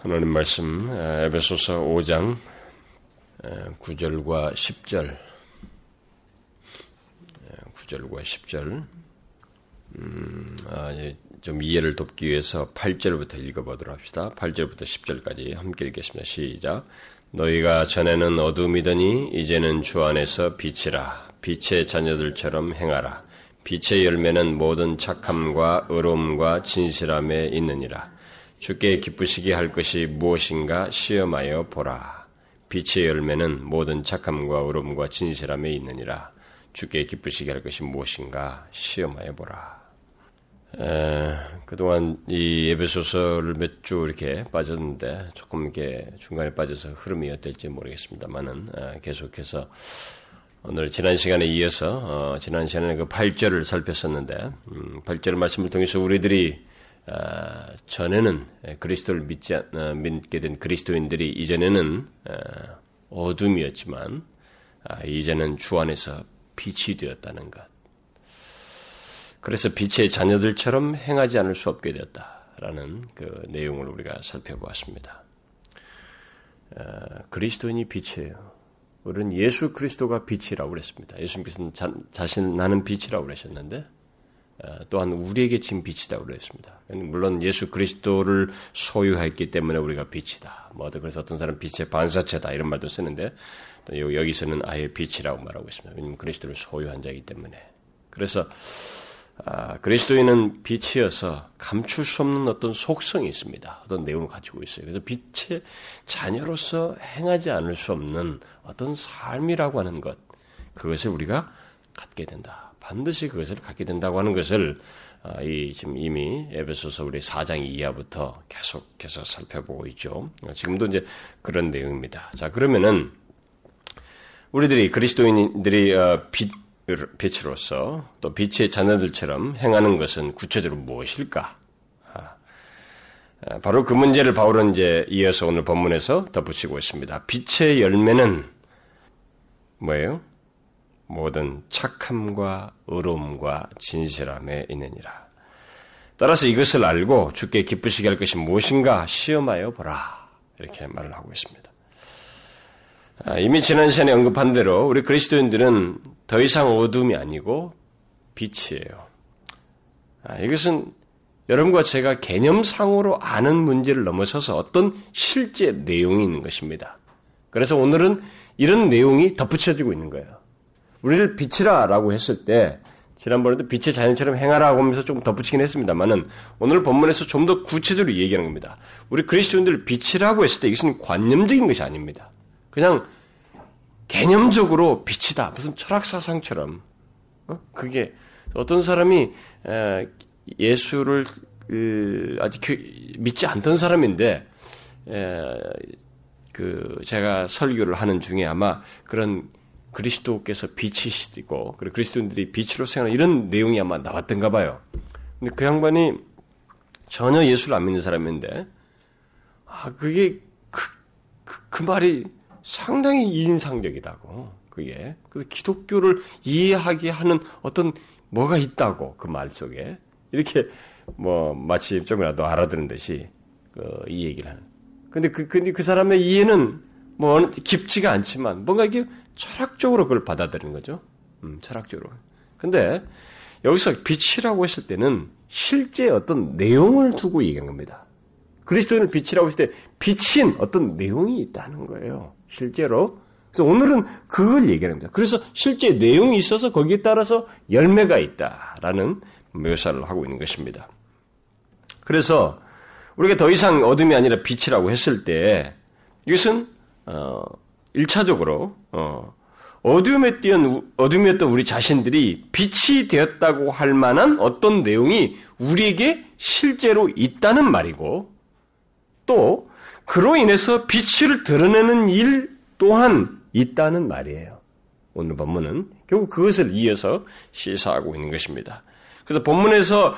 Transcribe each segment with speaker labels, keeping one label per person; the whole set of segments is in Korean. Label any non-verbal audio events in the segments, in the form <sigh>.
Speaker 1: 하나님 말씀 에베소서 5장 9절과 10절 9절과 10절 음, 아, 좀 이해를 돕기 위해서 8절부터 읽어보도록 합시다. 8절부터 10절까지 함께 읽겠습니다. 시작. 너희가 전에는 어둠이더니 이제는 주 안에서 빛이라 빛의 자녀들처럼 행하라. 빛의 열매는 모든 착함과 의로움과 진실함에 있느니라. 주께 기쁘시게 할 것이 무엇인가 시험하여 보라. 빛의 열매는 모든 착함과 의로움과 진실함에 있느니라. 주께 기쁘시게 할 것이 무엇인가 시험하여 보라. 에, 그동안 이 예배소설을 몇 주 이렇게 빠졌는데 조금 이렇게 중간에 빠져서 흐름이 어떨지 모르겠습니다만은 계속해서 오늘 지난 시간에 이어서 어, 지난 시간에 그 8절을 살폈었는데 음, 8절 말씀을 통해서 우리들이 어, 전에는 그리스도를 믿지, 어, 믿게 된 그리스도인들이 이전에는 어, 어둠이었지만 아, 이제는 주 안에서 빛이 되었다는 것. 그래서 빛의 자녀들처럼 행하지 않을 수 없게 되었다라는 그 내용을 우리가 살펴보았습니다. 그리스도인이 빛이에요. 우리는 예수 그리스도가 빛이라고 그랬습니다. 예수님께서는 자, 자신 나는 빛이라고 그러셨는데 어, 또한 우리에게 진 빛이다 그랬습니다. 물론 예수 그리스도를 소유했기 때문에 우리가 빛이다. 뭐 그래서 어떤 사람 빛의 반사체다 이런 말도 쓰는데 여기서는 아예 빛이라고 말하고 있습니다. 왜냐하면 그리스도를 소유한 자이기 때문에. 그래서 아, 그리스도인은 빛이어서 감출 수 없는 어떤 속성이 있습니다. 어떤 내용을 가지고 있어요. 그래서 빛의 자녀로서 행하지 않을 수 없는 어떤 삶이라고 하는 것, 그것을 우리가 갖게 된다. 반드시 그것을 갖게 된다고 하는 것을 아, 이 지금 이미 에베소서 우리 4장 이하부터 계속해서 살펴보고 있죠. 지금도 이제 그런 내용입니다. 자 그러면은 우리들이 그리스도인들이 어, 빛 빛으로서 또 빛의 자녀들처럼 행하는 것은 구체적으로 무엇일까? 아, 아, 바로 그 문제를 바울은 이제 이어서 오늘 본문에서 덧붙이고 있습니다. 빛의 열매는 뭐예요? 모든 착함과 의로움과 진실함에 있느니라. 따라서 이것을 알고 주께 기쁘시게 할 것이 무엇인가 시험하여 보라. 이렇게 말을 하고 있습니다. 아, 이미 지난 시간에 언급한 대로 우리 그리스도인들은 더 이상 어둠이 아니고 빛이에요. 아, 이것은 여러분과 제가 개념상으로 아는 문제를 넘어서서 어떤 실제 내용이 있는 것입니다. 그래서 오늘은 이런 내용이 덧붙여지고 있는 거예요. 우리를 빛이라라고 했을 때 지난번에도 빛의 자연처럼 행하라고 하면서 조금 덧붙이긴 했습니다만은 오늘 본문에서 좀 더 구체적으로 얘기하는 겁니다. 우리 그리스도인들을 빛이라고 했을 때 이것은 관념적인 것이 아닙니다. 그냥 개념적으로 빛이다. 무슨 철학 사상처럼 어? 그게 어떤 사람이 예수를 아직 믿지 않던 사람인데 그 제가 설교를 하는 중에 아마 그런 그리스도께서 빛이시고 그리고 그리스도인들이 빛으로 생활하는 이런 내용이 아마 나왔던가 봐요. 근데 그 양반이 전혀 예수를 안 믿는 사람인데 아 그게 그, 그, 그 말이 상당히 인상적이다고 그게 그래서 기독교를 이해하게 하는 어떤 뭐가 있다고 그 말 속에 이렇게 뭐 마치 좀이라도 알아듣는 듯이 그, 이 얘기를 하는. 근데 그 근데 그 사람의 이해는 뭐 깊지가 않지만 뭔가 이게 철학적으로 그걸 받아들이는 거죠. 음, 철학적으로. 근데 여기서 빛이라고 했을 때는 실제 어떤 내용을 두고 얘기한 겁니다. 그리스도인을 빛이라고 했을 때 빛인 어떤 내용이 있다는 거예요. 실제로. 그래서 오늘은 그걸 얘기하는 겁니다. 그래서 실제 내용이 있어서 거기에 따라서 열매가 있다라는 묘사를 하고 있는 것입니다. 그래서 우리가 더 이상 어둠이 아니라 빛이라고 했을 때 이것은 어, 1차적으로 어, 어둠에 띄은 어둠이었던 우리 자신들이 빛이 되었다고 할 만한 어떤 내용이 우리에게 실제로 있다는 말이고 또 그로 인해서 빛을 드러내는 일 또한 있다는 말이에요. 오늘 본문은 결국 그것을 이어서 시사하고 있는 것입니다. 그래서 본문에서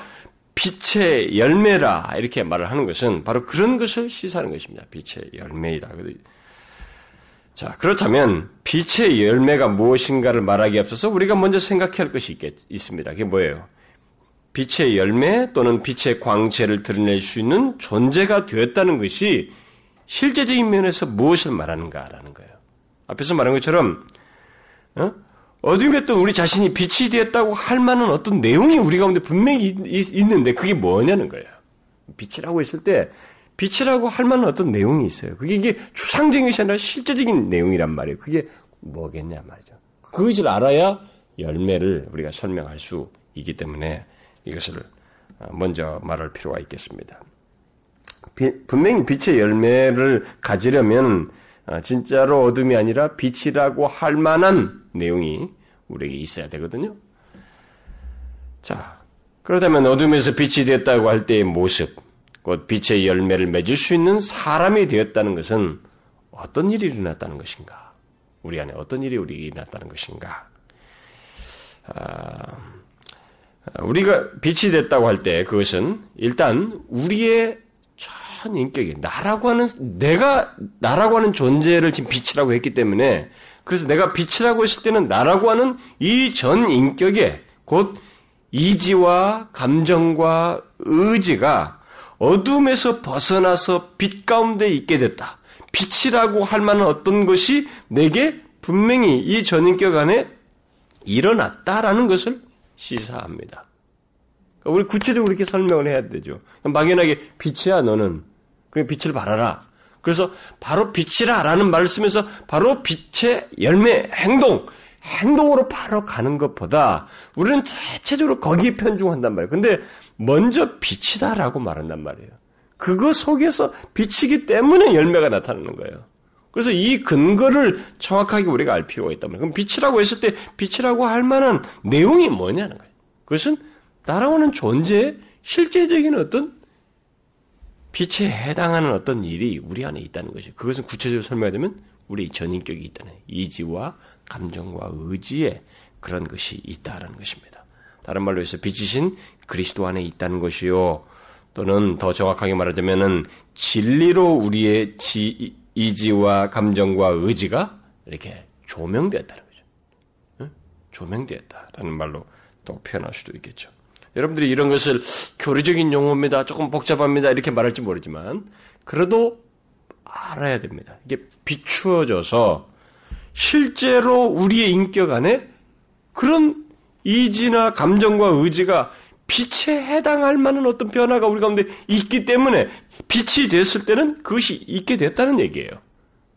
Speaker 1: 빛의 열매라 이렇게 말을 하는 것은 바로 그런 것을 시사하는 것입니다. 빛의 열매이다. 자, 그렇다면 빛의 열매가 무엇인가를 말하기 앞서서 우리가 먼저 생각해야 할 것이 있겠, 있습니다. 그게 뭐예요? 빛의 열매 또는 빛의 광채를 드러낼 수 있는 존재가 되었다는 것이 실제적인 면에서 무엇을 말하는가라는 거예요. 앞에서 말한 것처럼 어? 어둠에 또 우리 자신이 빛이 되었다고 할 만한 어떤 내용이 우리 가운데 분명히 있, 는데 그게 뭐냐는 거예요. 빛이라고 했을 때 빛이라고 할 만한 어떤 내용이 있어요. 그게 이게 추상적인 것이 아니라 실제적인 내용이란 말이에요. 그게 뭐겠냐 말이죠. 그것을 알아야 열매를 우리가 설명할 수 있기 때문에 이것을 먼저 말할 필요가 있겠습니다. 분명히 빛의 열매를 가지려면 진짜로 어둠이 아니라 빛이라고 할 만한 내용이 우리에게 있어야 되거든요. 자, 그렇다면 어둠에서 빛이 됐다고 할 때의 모습, 곧 빛의 열매를 맺을 수 있는 사람이 되었다는 것은 어떤 일이 일어났다는 것인가? 우리 안에 어떤 일이 우리 일어났다는 것인가? 아, 우리가 빛이 됐다고 할 때 그것은 일단 우리의 전 인격이 나라고 하는 내가 나라고 하는 존재를 지금 빛이라고 했기 때문에 그래서 내가 빛이라고 했을 때는 나라고 하는 이 전 인격에 곧 이지와 감정과 의지가 어둠에서 벗어나서 빛 가운데 있게 됐다. 빛이라고 할 만한 어떤 것이 내게 분명히 이 전인격 안에 일어났다라는 것을 시사합니다. 그러니까 우리 구체적으로 이렇게 설명을 해야 되죠. 막연하게 빛이야 너는. 그냥 빛을 발하라. 그래서 바로 빛이라라는 쓰면서 바로 빛의 열매, 행동, 행동으로 바로 가는 것보다 우리는 대체적으로 거기에 편중한단 말이에요. 근데 먼저 빛이다라고 말한단 말이에요. 그거 속에서 빛이기 때문에 열매가 나타나는 거예요. 그래서 이 근거를 정확하게 우리가 알 필요가 있단 말이에요. 그럼 빛이라고 했을 때 빛이라고 할 만한 내용이 뭐냐는 거예요. 그것은 나라고는 존재의 실제적인 어떤 빛에 해당하는 어떤 일이 우리 안에 있다는 것이 그것은 구체적으로 설명하자면 우리 전인격이 있다는 이지와 감정과 의지에 그런 것이 있다라는 것입니다. 다른 말로 해서 빛이신 그리스도 안에 있다는 것이요. 또는 더 정확하게 말하자면은 진리로 우리의 지, 이지와 감정과 의지가 이렇게 조명되었다는 거죠. 응? 조명되었다라는 말로 또 표현할 수도 있겠죠. 여러분들이 이런 것을 교리적인 용어입니다. 조금 복잡합니다. 이렇게 말할지 모르지만 그래도 알아야 됩니다. 이게 비추어져서 실제로 우리의 인격 안에 그런 이지나 감정과 의지가 빛에 해당할 만한 어떤 변화가 우리 가운데 있기 때문에 빛이 됐을 때는 그것이 있게 됐다는 얘기예요.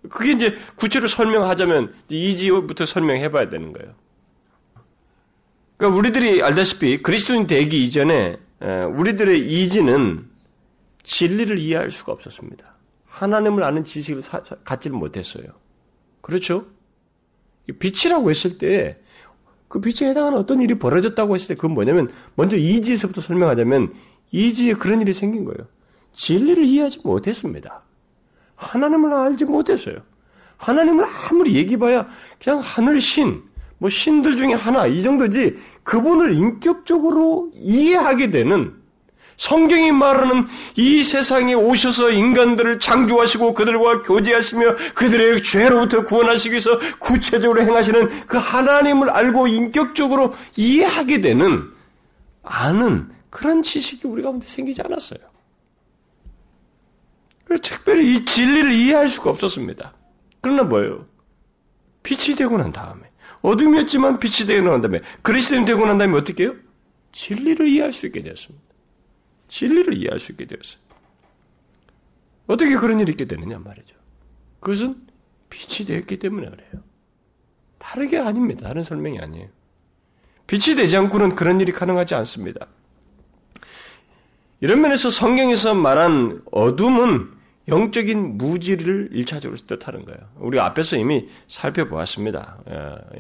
Speaker 1: 그게 이제 구체로 설명하자면 이지부터 설명해 봐야 되는 거예요. 그러니까 우리들이 알다시피 그리스도인 되기 이전에 우리들의 이지는 진리를 이해할 수가 없었습니다. 하나님을 아는 지식을 갖지를 못했어요. 그렇죠? 빛이라고 했을 때 그 빛에 해당하는 어떤 일이 벌어졌다고 했을 때 그건 뭐냐면 먼저 이지에서부터 설명하자면 이지에 그런 일이 생긴 거예요. 진리를 이해하지 못했습니다. 하나님을 알지 못했어요. 하나님을 아무리 얘기해봐야 그냥 하늘 신, 뭐 신들 중에 하나 이 정도지 그분을 인격적으로 이해하게 되는 성경이 말하는 이 세상에 오셔서 인간들을 창조하시고 그들과 교제하시며 그들의 죄로부터 구원하시기 위해서 구체적으로 행하시는 그 하나님을 알고 인격적으로 이해하게 되는 아는 그런 지식이 우리 가운데 생기지 않았어요. 특별히 이 진리를 이해할 수가 없었습니다. 그러나 뭐예요? 빛이 되고 난 다음에 어둠이었지만 빛이 되고 난 다음에 그리스도인 되고 난 다음에 어떻게 해요? 진리를 이해할 수 있게 되었습니다. 진리를 이해할 수 있게 되었어요. 어떻게 그런 일이 있게 되느냐 말이죠. 그것은 빛이 되었기 때문에 그래요. 다르게 아닙니다. 다른 설명이 아니에요. 빛이 되지 않고는 그런 일이 가능하지 않습니다. 이런 면에서 성경에서 말한 어둠은 영적인 무지를 일차적으로 뜻하는 거예요. 우리 앞에서 이미 살펴보았습니다.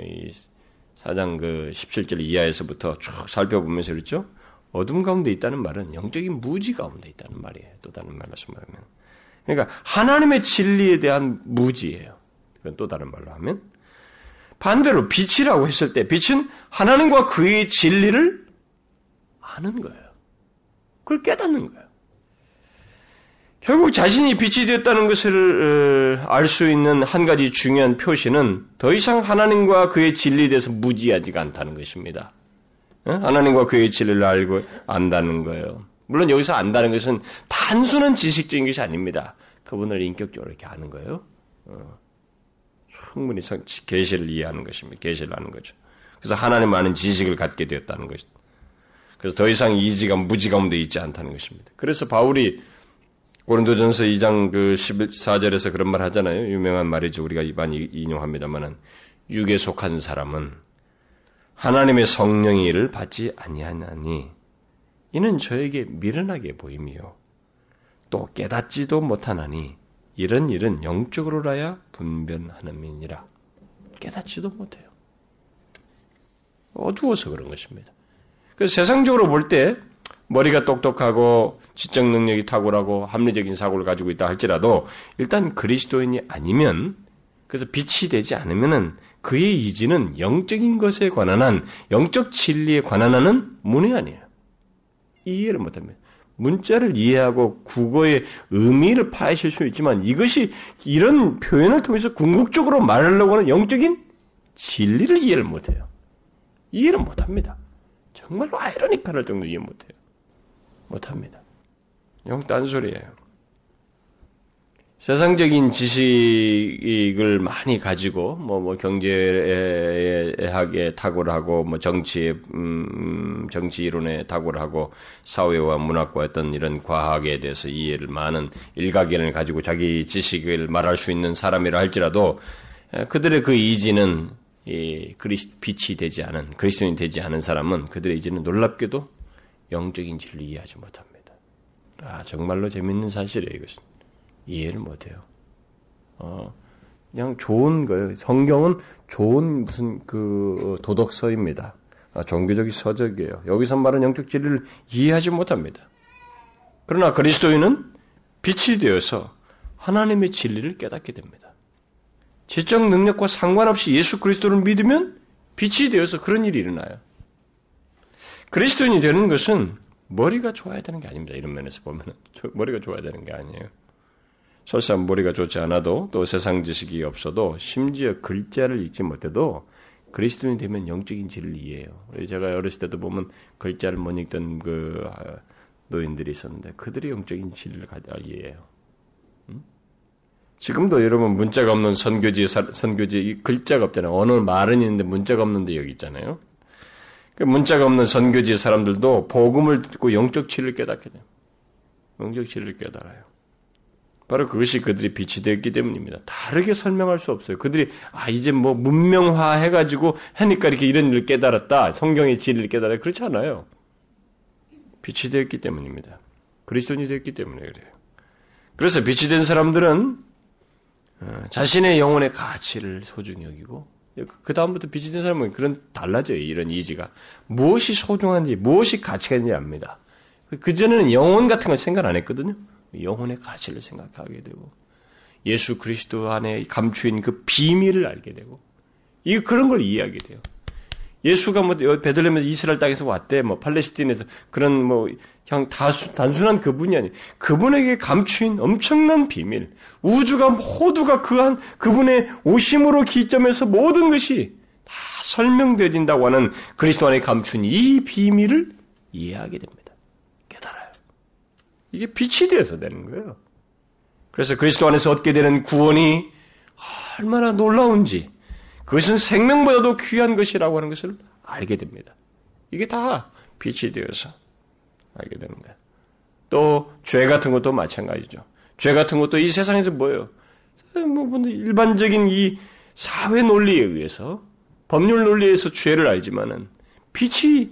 Speaker 1: 예, 사장 그 17절 이하에서부터 쭉 살펴보면서 그랬죠. 어둠 가운데 있다는 말은 영적인 무지 가운데 있다는 말이에요. 또 다른 말로 말하면. 그러니까 하나님의 진리에 대한 무지예요. 그건 또 다른 말로 하면 반대로 빛이라고 했을 때 빛은 하나님과 그의 진리를 아는 거예요. 그걸 깨닫는 거예요. 결국 자신이 빛이 되었다는 것을 어, 알수 있는 한 가지 중요한 표시는 더 이상 하나님과 그의 진리에 대해서 무지하지가 않다는 것입니다. 하나님과 그의 진리를 알고 안다는 거예요. 물론 여기서 안다는 것은 단순한 지식적인 것이 아닙니다. 그분을 인격적으로 이렇게 아는 거예요. 어. 충분히 계시를 이해하는 것입니다. 계시를 아는 거죠. 그래서 하나님 아는 지식을 갖게 되었다는 것입니다. 그래서 더 이상 이지감, 무지감도 있지 않다는 것입니다. 그래서 바울이 고린도전서 2장 그 14절에서 그런 말 하잖아요. 유명한 말이죠. 우리가 많이 인용합니다만은 육에 속한 사람은 하나님의 성령의 일을 받지 아니하나니 이는 저에게 미련하게 보임이요 또 깨닫지도 못하나니 이런 일은 영적으로라야 분변하는민이라 깨닫지도 못해요. 어두워서 그런 것입니다. 그래서 세상적으로 볼 때 머리가 똑똑하고 지적 능력이 탁월하고 합리적인 사고를 가지고 있다 할지라도 일단 그리스도인이 아니면 그래서 빛이 되지 않으면은 그의 이지는 영적인 것에 관한 한 영적 진리에 관한 한은 문외아니에요. 이해를 못합니다. 문자를 이해하고 국어의 의미를 파헤칠 수 있지만 이것이 이런 표현을 통해서 궁극적으로 말하려고 하는 영적인 진리를 이해를 못해요. 이해를 못합니다. 정말로 아이러니컬할 정도 이해 못해요. 못합니다. 영 딴소리예요. 세상적인 지식을 많이 가지고 뭐, 뭐 경제학에 탁월하고 뭐 정치에 음, 정치 이론에 탁월하고 사회와 문학과 어떤 이런 과학에 대해서 이해를 많은 일가견을 가지고 자기 지식을 말할 수 있는 사람이라 할지라도 그들의 그 이지는 이 그리스 빛이 되지 않은 그리스도인이 되지 않은 사람은 그들의 이지는 놀랍게도 영적인 진리를 이해하지 못합니다. 아 정말로 재밌는 사실이에요 이것은. 이해를 못해요. 어, 그냥 좋은 거예요. 성경은 좋은 무슨 그 도덕서입니다. 아, 종교적인 서적이에요. 여기서 말하는 영적 진리를 이해하지 못합니다. 그러나 그리스도인은 빛이 되어서 하나님의 진리를 깨닫게 됩니다. 지적 능력과 상관없이 예수 그리스도를 믿으면 빛이 되어서 그런 일이 일어나요. 그리스도인이 되는 것은 머리가 좋아야 되는 게 아닙니다. 이런 면에서 보면 <laughs> 머리가 좋아야 되는 게 아니에요. 설사 머리가 좋지 않아도 또 세상 지식이 없어도 심지어 글자를 읽지 못해도 그리스도인이 되면 영적인 진리를 이해해요. 제가 어렸을 때도 보면 글자를 못 읽던 그 아, 노인들이 있었는데 그들이 영적인 진리를 이해해요. 지금도 여러분 문자가 없는 선교지 선교지 글자가 없잖아요. 어느 말은 있는데 문자가 없는데 여기 있잖아요. 그 문자가 없는 선교지 사람들도 복음을 듣고 영적 진리를 깨닫게 돼요. 영적 진리를 깨달아요. 바로 그것이 그들이 빛이 되었기 때문입니다. 다르게 설명할 수 없어요. 그들이 아 이제 뭐 문명화 해가지고 하니까 이렇게 이런 일을 깨달았다. 성경의 진리를 깨달아 그렇지 않아요. 빛이 되었기 때문입니다. 그리스도인이 되었기 때문에 그래요. 그래서 빛이 된 사람들은 어, 자신의 영혼의 가치를 소중히 여기고 그 다음부터 빛이 된 사람은 그런 달라져요. 이런 이지가 무엇이 소중한지 무엇이 가치가 있는지 압니다. 그 전에는 영혼 같은 걸 생각 안 했거든요. 영혼의 가치를 생각하게 되고 예수 그리스도 안에 감추인 그 비밀을 알게 되고 이 그런 걸 이해하게 돼요. 예수가 뭐 베들레헴에서 이스라엘 땅에서 왔대, 뭐 팔레스틴에서 그런 뭐 그냥 다수, 단순한 그분이 아니, 그분에게 감추인 엄청난 비밀, 우주가 모두가 그한 그분의 오심으로 기점에서 모든 것이 다 설명되어진다고 하는 그리스도 안에 감춘 이 비밀을 이해하게 됩니다. 이게 빛이 되어서 되는 거예요. 그래서 그리스도 안에서 얻게 되는 구원이 얼마나 놀라운지, 그것은 생명보다도 귀한 것이라고 하는 것을 알게 됩니다. 이게 다 빛이 되어서 알게 되는 거예요. 또, 죄 같은 것도 마찬가지죠. 죄 같은 것도 이 세상에서 뭐예요? 뭐, 일반적인 이 사회 논리에 의해서, 법률 논리에서 죄를 알지만은, 빛이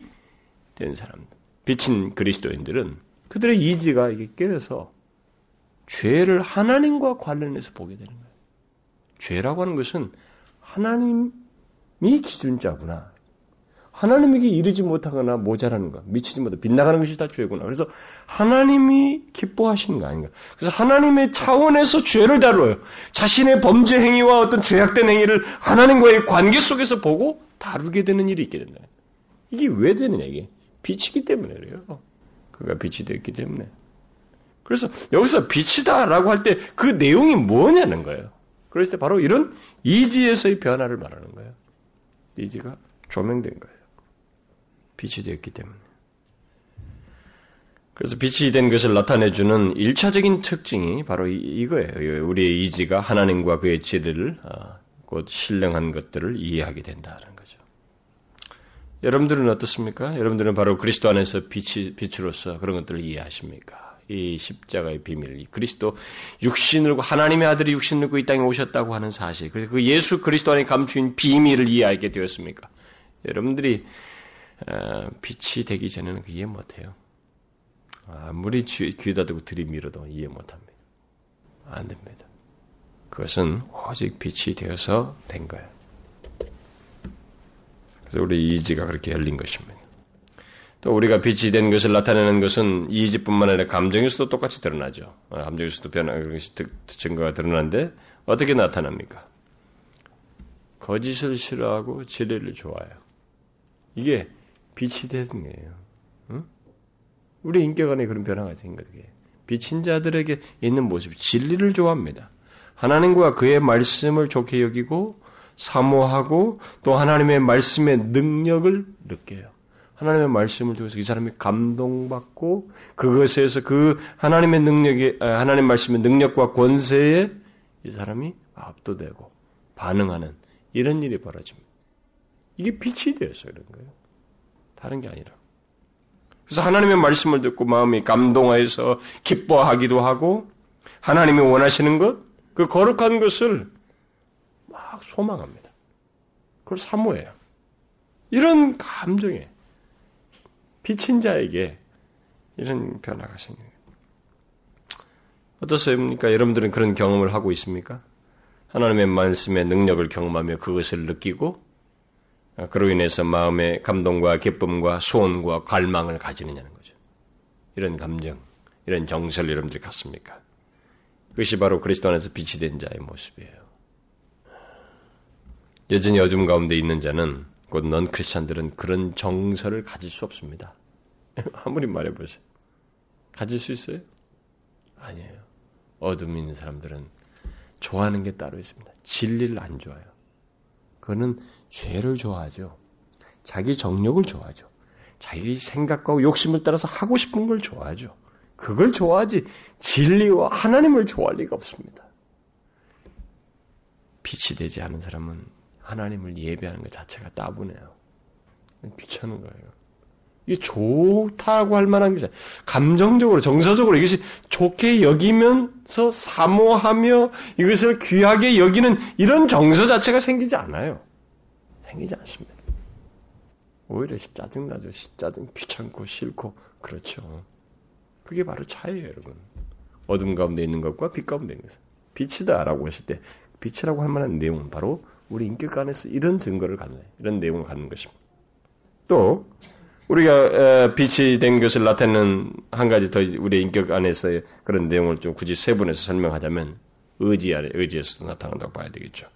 Speaker 1: 된 사람들, 빛인 그리스도인들은 그들의 이지가 이게 깨어서 죄를 하나님과 관련해서 보게 되는 거예요. 죄라고 하는 것은 하나님이 기준자구나. 하나님에게 이르지 못하거나 모자라는 것, 미치지 못해 빗나가는 것이 다 죄구나. 그래서 하나님이 기뻐하시는 거 아닌가. 그래서 하나님의 차원에서 죄를 다뤄요. 자신의 범죄 행위와 어떤 죄악된 행위를 하나님과의 관계 속에서 보고 다루게 되는 일이 있게 된다. 이게 왜 되느냐, 이게. 빛이기 때문에 그래요. 그가 빛이 되었기 때문에. 그래서 여기서 빛이다라고 할 때 그 내용이 뭐냐는 거예요. 그랬을 때 바로 이런 이지에서의 변화를 말하는 거예요. 이지가 조명된 거예요. 빛이 되었기 때문에. 그래서 빛이 된 것을 나타내주는 일차적인 특징이 바로 이, 거예요 우리의 이지가 하나님과 그의 지혜를 어, 곧 신령한 것들을 이해하게 된다는. 여러분들은 어떻습니까? 여러분들은 바로 그리스도 안에서 빛이, 빛으로서 그런 것들을 이해하십니까? 이 십자가의 비밀, 이 그리스도 육신을 하나님의 아들이 육신을 입고 이 땅에 오셨다고 하는 사실, 그래서 그 예수 그리스도 안에 감추인 비밀을 이해하게 되었습니까? 여러분들이 어, 빛이 되기 전에는 그 이해 못해요. 아무리 귀에다 대고 들이밀어도 이해 못합니다. 안 됩니다. 그것은 오직 빛이 되어서 된 거예요. 그래서 우리 이지가 그렇게 열린 것입니다. 또 우리가 빛이 된 것을 나타내는 것은 이지뿐만 아니라 감정에서도 똑같이 드러나죠. 어, 감정에서도 변화는 것이 증거가 드러나는데 어떻게 나타납니까? 거짓을 싫어하고 진리를 좋아해요. 이게 빛이 되는 거예요. 응? 우리 인격 안에 그런 변화가 생긴 거예요. 비친 자들에게 있는 모습이 진리를 좋아합니다. 하나님과 그의 말씀을 좋게 여기고 사모하고 또 하나님의 말씀의 능력을 느껴요. 하나님의 말씀을 통해서 이 사람이 감동받고 그것에서 그 하나님의 능력이 아, 하나님 말씀의 능력과 권세에 이 사람이 압도되고 반응하는 이런 일이 벌어집니다. 이게 빛이 되어서 그런 거예요. 다른 게 아니라. 그래서 하나님의 말씀을 듣고 마음이 감동하여서 기뻐하기도 하고 하나님이 원하시는 것, 그 거룩한 것을 막 소망합니다. 그걸 사모해요. 이런 감정에 비친 자에게 이런 변화가 생겨요. 어떻습니까? 여러분들은 그런 경험을 하고 있습니까? 하나님의 말씀의 능력을 경험하며 그것을 느끼고 그로 인해서 마음의 감동과 기쁨과 소원과 갈망을 가지느냐는 거죠. 이런 감정, 이런 정서를 여러분들이 갖습니까? 그것이 바로 그리스도 안에서 빛이 된 자의 모습이에요. 여전히 어둠 가운데 있는 자는 곧 넌 크리스찬들은 그런 정서를 가질 수 없습니다. <laughs> 아무리 말해보세요. 가질 수 있어요? 아니에요. 어둠 있는 사람들은 좋아하는 게 따로 있습니다. 진리를 안 좋아해요. 그거는 죄를 좋아하죠. 자기 정욕을 좋아하죠. 자기 생각과 욕심을 따라서 하고 싶은 걸 좋아하죠. 그걸 좋아하지 진리와 하나님을 좋아할 리가 없습니다. 빛이 되지 않은 사람은 하나님을 예배하는 것 자체가 따분해요. 귀찮은 거예요. 이게 좋다고 할 만한 게 감정적으로 정서적으로 이것이 좋게 여기면서 사모하며 이것을 귀하게 여기는 이런 정서 자체가 생기지 않아요. 생기지 않습니다. 오히려 짜증나죠. 짜증 귀찮고 싫고 그렇죠. 그게 바로 차이예요, 여러분. 어둠 가운데 있는 것과 빛 가운데 있는 것. 빛이다라고 했을 때 빛이라고 할 만한 내용은 바로 우리 인격 안에서 이런 증거를 갖는 이런 내용을 갖는 것입니다. 또 우리가 빛이 된 것을 나타내는 한 가지 더 우리 인격 안에서의 그런 내용을 좀 굳이 세분해서 설명하자면 의지 아래 의지에서도 나타난다고 봐야 되겠죠.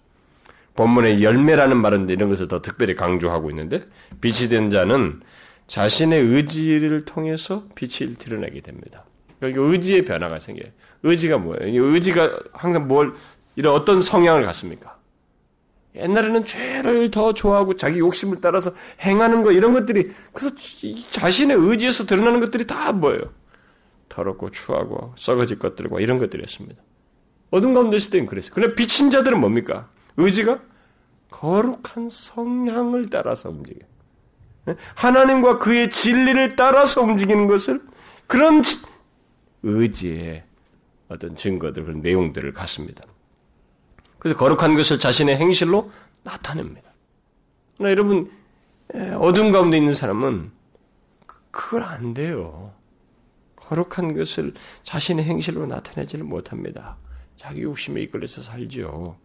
Speaker 1: 본문의 열매라는 말은 이런 것을 더 특별히 강조하고 있는데 빛이 된 자는 자신의 의지를 통해서 빛을 드러내게 됩니다. 그러니까 의지의 변화가 생겨요. 의지가 뭐예요? 의지가 항상 뭘 이런 어떤 성향을 갖습니까? 옛날에는 죄를 더 좋아하고 자기 욕심을 따라서 행하는 거 이런 것들이 그래서 자신의 의지에서 드러나는 것들이 다 뭐예요? 더럽고 추하고 썩어질 것들과 이런 것들이었습니다. 어둠 가운데 있을 때는 그랬어요. 그런데 비친 자들은 뭡니까? 의지가 거룩한 성향을 따라서 움직여요. 하나님과 그의 진리를 따라서 움직이는 것을 그런 의지의 어떤 증거들, 그런 내용들을 갖습니다. 그래서 거룩한 것을 자신의 행실로 나타냅니다. 그러나 여러분, 어둠 가운데 있는 사람은 그걸 안 돼요. 거룩한 것을 자신의 행실로 나타내지를 못합니다. 자기 욕심에 이끌려서 살죠.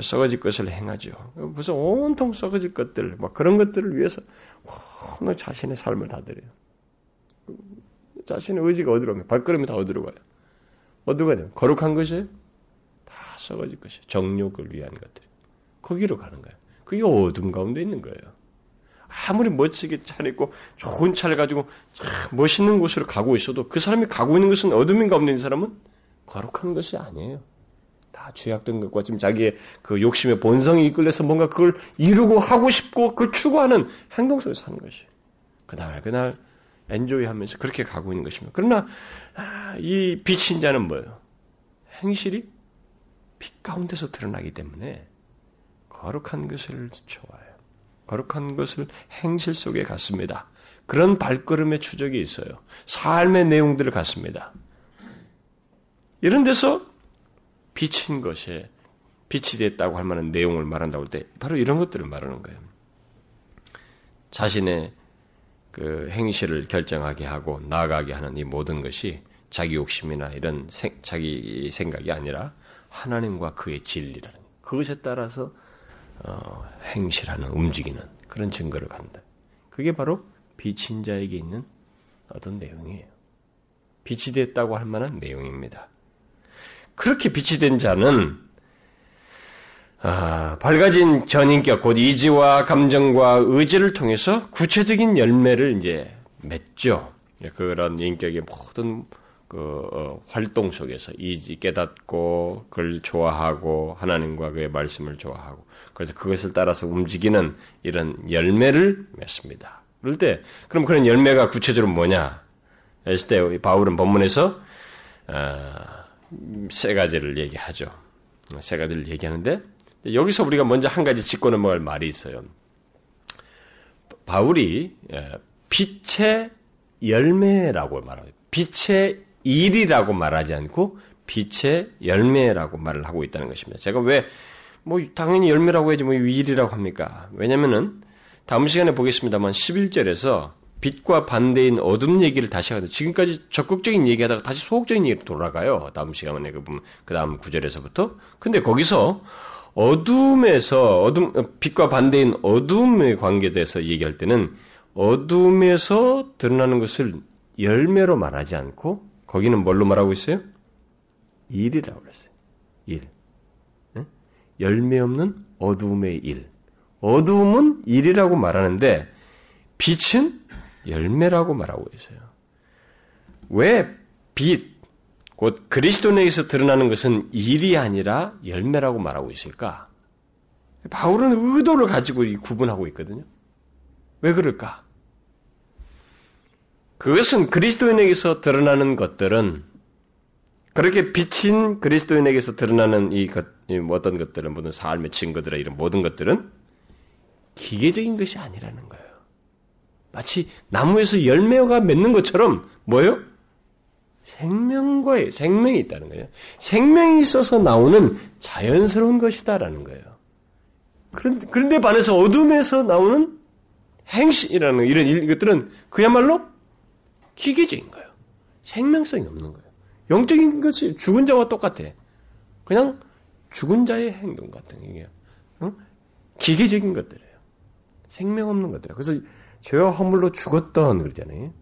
Speaker 1: 썩어질 것을 행하죠. 무슨 온통 썩어질 것들, 막 그런 것들을 위해서 오늘 자신의 삶을 다 드려요. 자신의 의지가 어디로 가요? 발걸음이 다 어디로 가요? 어디로 가요? 거룩한 것이 다 썩어질 것이 정욕을 위한 것들. 거기로 가는 거예요. 그게 어둠 가운데 있는 거예요. 아무리 멋지게 차리고 좋은 차를 가지고 멋있는 곳으로 가고 있어도 그 사람이 가고 있는 것은 어둠인 가운데 있는 사람은 거룩한 것이 아니에요. 다 죄악된 것과 지금 자기의 그 욕심의 본성이 이끌려서 뭔가 그걸 이루고 하고 싶고 그걸 추구하는 행동 속에 사는 것이. 그날 그날 엔조이 하면서 그렇게 가고 있는 것입니다. 그러나 아, 이 빛인 자는 뭐예요? 행실이 빛 가운데서 드러나기 때문에 거룩한 것을 좋아해요. 거룩한 것을 행실 속에 갖습니다. 그런 발걸음의 추적이 있어요. 삶의 내용들을 갖습니다. 이런 데서 비친 것에 빛이 됐다고 할 만한 내용을 말한다고 할 때 바로 이런 것들을 말하는 거예요. 자신의 그 행실을 결정하게 하고 나아가게 하는 이 모든 것이 자기 욕심이나 이런 생, 자기 생각이 아니라 하나님과 그의 진리라는 그것에 따라서 어, 행실하는 움직이는 그런 증거를 갖는다. 그게 바로 비친 자에게 있는 어떤 내용이에요. 빛이 됐다고 할 만한 내용입니다. 그렇게 빛이 된 자는 아, 밝아진 전인격 곧 이지와 감정과 의지를 통해서 구체적인 열매를 이제 맺죠. 그런 인격의 모든 그 어, 활동 속에서 이지 깨닫고 그걸 좋아하고 하나님과 그의 말씀을 좋아하고 그래서 그것을 따라서 움직이는 이런 열매를 맺습니다. 그럴 때 그럼 그런 열매가 구체적으로 뭐냐? 했을 때 바울은 본문에서 어, 세 가지를 얘기하죠. 세 가지를 얘기하는데 여기서 우리가 먼저 한 가지 짚고 넘어갈 말이 있어요. 바울이 예, 빛의 열매라고 말하고 빛의 일이라고 말하지 않고 빛의 열매라고 말을 하고 있다는 것입니다. 제가 왜 뭐 당연히 열매라고 해야지 뭐 일이라고 합니까? 왜냐면은 다음 시간에 보겠습니다만 11절에서 빛과 반대인 어둠 얘기를 다시 하거든요. 지금까지 적극적인 얘기하다가 다시 소극적인 얘기로 돌아가요. 다음 시간에 그 보면 그 다음 구절에서부터. 근데 거기서 어둠에서 어둠 빛과 반대인 어둠의 관계에 대해서 얘기할 때는 어둠에서 드러나는 것을 열매로 말하지 않고 거기는 뭘로 말하고 있어요? 일이라고 그랬어요. 일. 네? 열매 없는 어둠의 일. 어둠은 일이라고 말하는데 빛은 열매라고 말하고 있어요. 왜 빛, 곧 그리스도 내에서 드러나는 것은 일이 아니라 열매라고 말하고 있을까? 바울은 의도를 가지고 구분하고 있거든요. 왜 그럴까? 그것은 그리스도인에게서 드러나는 것들은 그렇게 비친 그리스도인에게서 드러나는 이, 것, 이 어떤 것들은 모든 삶의 증거들의 이런 모든 것들은 기계적인 것이 아니라는 거예요. 마치 나무에서 열매가 맺는 것처럼 뭐요? 생명과의 생명이 있다는 거예요. 생명이 있어서 나오는 자연스러운 것이다라는 거예요. 그런데, 반해서 어둠에서 나오는 행실이라는 이런 이것들은 그야말로 기계적인 거예요. 생명성이 없는 거예요. 영적인 것이 죽은 자와 똑같아. 그냥 죽은 자의 행동 같은 게 어? 기계적인 것들이에요. 생명 없는 것들. 그래서 죄와 허물로 죽었던 그러잖아요.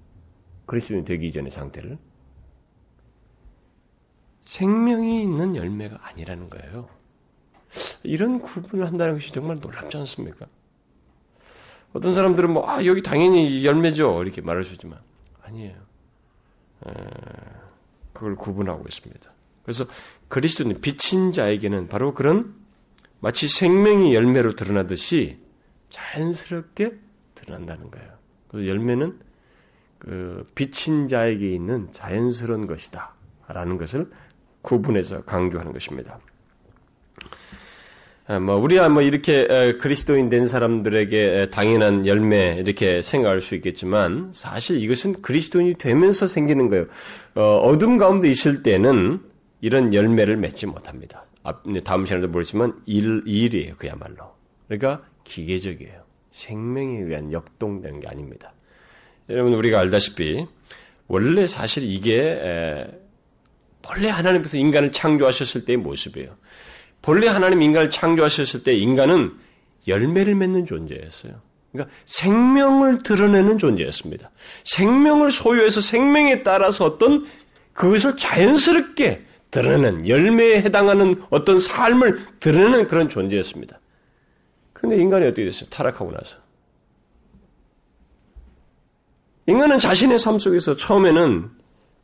Speaker 1: 그리스도인 되기 이전의 상태를 생명이 있는 열매가 아니라는 거예요. 이런 구분을 한다는 것이 정말 놀랍지 않습니까? 어떤 사람들은 뭐, 아, 여기 당연히 열매죠. 이렇게 말할 수 있지만, 아니에요. 에, 그걸 구분하고 있습니다. 그래서 그리스도는 비친 자에게는 바로 그런 마치 생명이 열매로 드러나듯이 자연스럽게 드러난다는 거예요. 그 열매는 그 비친 자에게 있는 자연스러운 것이다. 라는 것을 구분해서 강조하는 것입니다. 아, 뭐 우리가 뭐 이렇게 그리스도인 된 사람들에게 당연한 열매 이렇게 생각할 수 있겠지만 사실 이것은 그리스도인이 되면서 생기는 거예요. 어, 둠 가운데 있을 때는 이런 열매를 맺지 못합니다. 다음 시간에도 보겠지만 일 일이에요 그야말로. 그러니까 기계적이에요. 생명에 의한 역동되는 게 아닙니다. 여러분 우리가 알다시피 원래 사실 이게 본래 하나님께서 인간을 창조하셨을 때의 모습이에요. 본래 하나님 인간을 창조하셨을 때 인간은 열매를 맺는 존재였어요. 그러니까 생명을 드러내는 존재였습니다. 생명을 소유해서 생명에 따라서 어떤 그것을 자연스럽게 드러내는 열매에 해당하는 어떤 삶을 드러내는 그런 존재였습니다. 그런데 인간이 어떻게 됐어요? 타락하고 나서. 인간은 자신의 삶 속에서 처음에는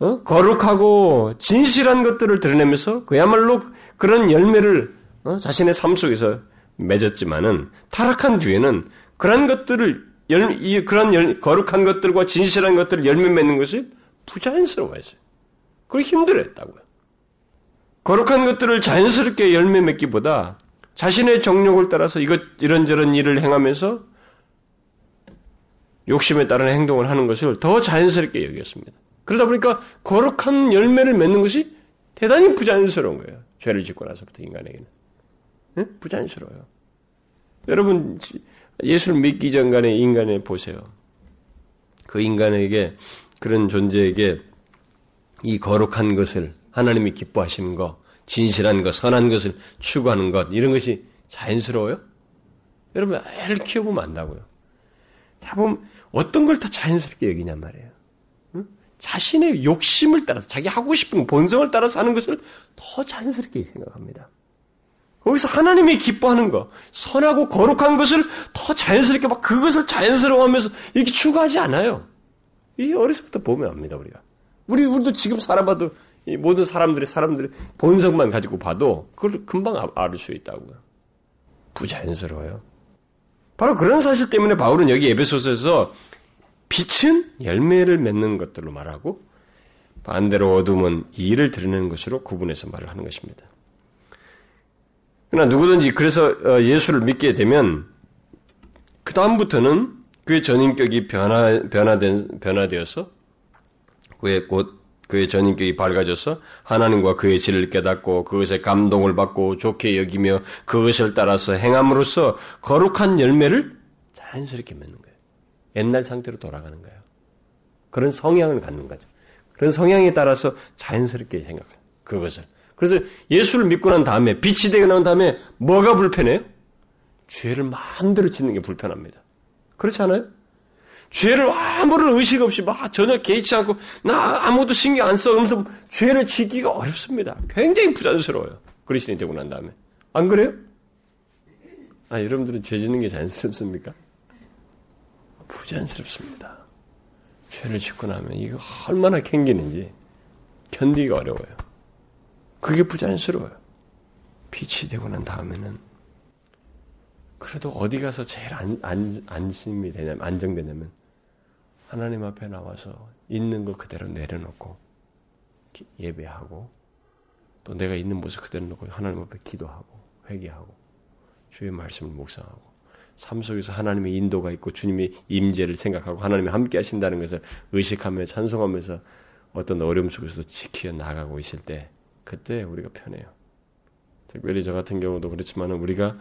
Speaker 1: 어? 거룩하고 진실한 것들을 드러내면서 그야말로 그런 열매를 어? 자신의 삶 속에서 맺었지만은 타락한 뒤에는 그런 것들을 열, 이, 그런 열, 거룩한 것들과 진실한 것들을 열매 맺는 것이 부자연스러워했어요. 그걸 힘들었다고요. 거룩한 것들을 자연스럽게 열매 맺기보다 자신의 정욕을 따라서 이것, 이런저런 일을 행하면서 욕심에 따른 행동을 하는 것을 더 자연스럽게 여겼습니다. 그러다 보니까 거룩한 열매를 맺는 것이 대단히 부자연스러운 거예요. 죄를 짓고 나서부터 인간에게는. 네? 부자연스러워요. 여러분, 예수를 믿기 전간의 인간에 보세요. 그 인간에게, 그런 존재에게 이 거룩한 것을 하나님이 기뻐하시는 것, 진실한 것, 선한 것을 추구하는 것, 이런 것이 자연스러워요? 여러분, 애를 키워보면 안다고요. 자, 보면 어떤 걸 더 자연스럽게 여기냔 말이에요. 응? 자신의 욕심을 따라서, 자기 하고 싶은 본성을 따라서 하는 것을 더 자연스럽게 생각합니다. 거기서 하나님이 기뻐하는 것, 선하고 거룩한 것을 더 자연스럽게 막 그것을 자연스러워하면서 이렇게 추구하지 않아요. 이 어려서부터 보면 압니다, 우리가. 우리, 우리도 지금 살아봐도 이 모든 사람들의 사람들의 본성만 가지고 봐도 그걸 금방 아, 알수 있다고요. 부자연스러워요. 바로 그런 사실 때문에 바울은 여기 에베소서에서 빛은 열매를 맺는 것들로 말하고 반대로 어둠은 이를 드러내는 것으로 구분해서 말을 하는 것입니다. 그러나 누구든지 그래서 어, 예수를 믿게 되면 그 다음부터는 그의 전인격이 변화 변화된 변화되어서 그의 곧 그의 전인격이 밝아져서 하나님과 그의 질을 깨닫고 그것에 감동을 받고 좋게 여기며 그것을 따라서 행함으로써 거룩한 열매를 자연스럽게 맺는 거예요. 옛날 상태로 돌아가는 거예요. 그런 성향을 갖는 거죠. 그런 성향에 따라서 자연스럽게 생각해요. 그것을. 그래서 예수를 믿고 난 다음에 빛이 되고 난 다음에 뭐가 불편해요? 죄를 마음대로 짓는 게 불편합니다. 그렇지 않아요? 죄를 아무런 의식 없이 막 전혀 개의치 않고 나 아무도 신경 안 써면서 죄를 지기가 어렵습니다. 굉장히 부자연스러워요. 그리스도인 되고 난 다음에. 안 그래요? 아, 여러분들은 죄 짓는 게 자연스럽습니까? 부자연스럽습니다. 죄를 짓고 나면 이거 얼마나 캥기는지 견디기가 어려워요. 그게 부자연스러워요. 빛이 되고 난 다음에는 그래도 어디 가서 제일 안, 안, 안심이 되냐면 안정되냐면 하나님 앞에 나와서 있는 거 그대로 내려놓고 예배하고 또 내가 있는 모습 그대로 놓고 하나님 앞에 기도하고 회개하고 주의 말씀을 묵상하고 삶 속에서 하나님의 인도가 있고 주님의 임재를 생각하고 하나님이 함께 하신다는 것을 의식하며 찬송하면서 어떤 어려움 속에서도 지켜 나가고 있을 때 그때 우리가 편해요. 특별히 저 같은 경우도 그렇지만 우리가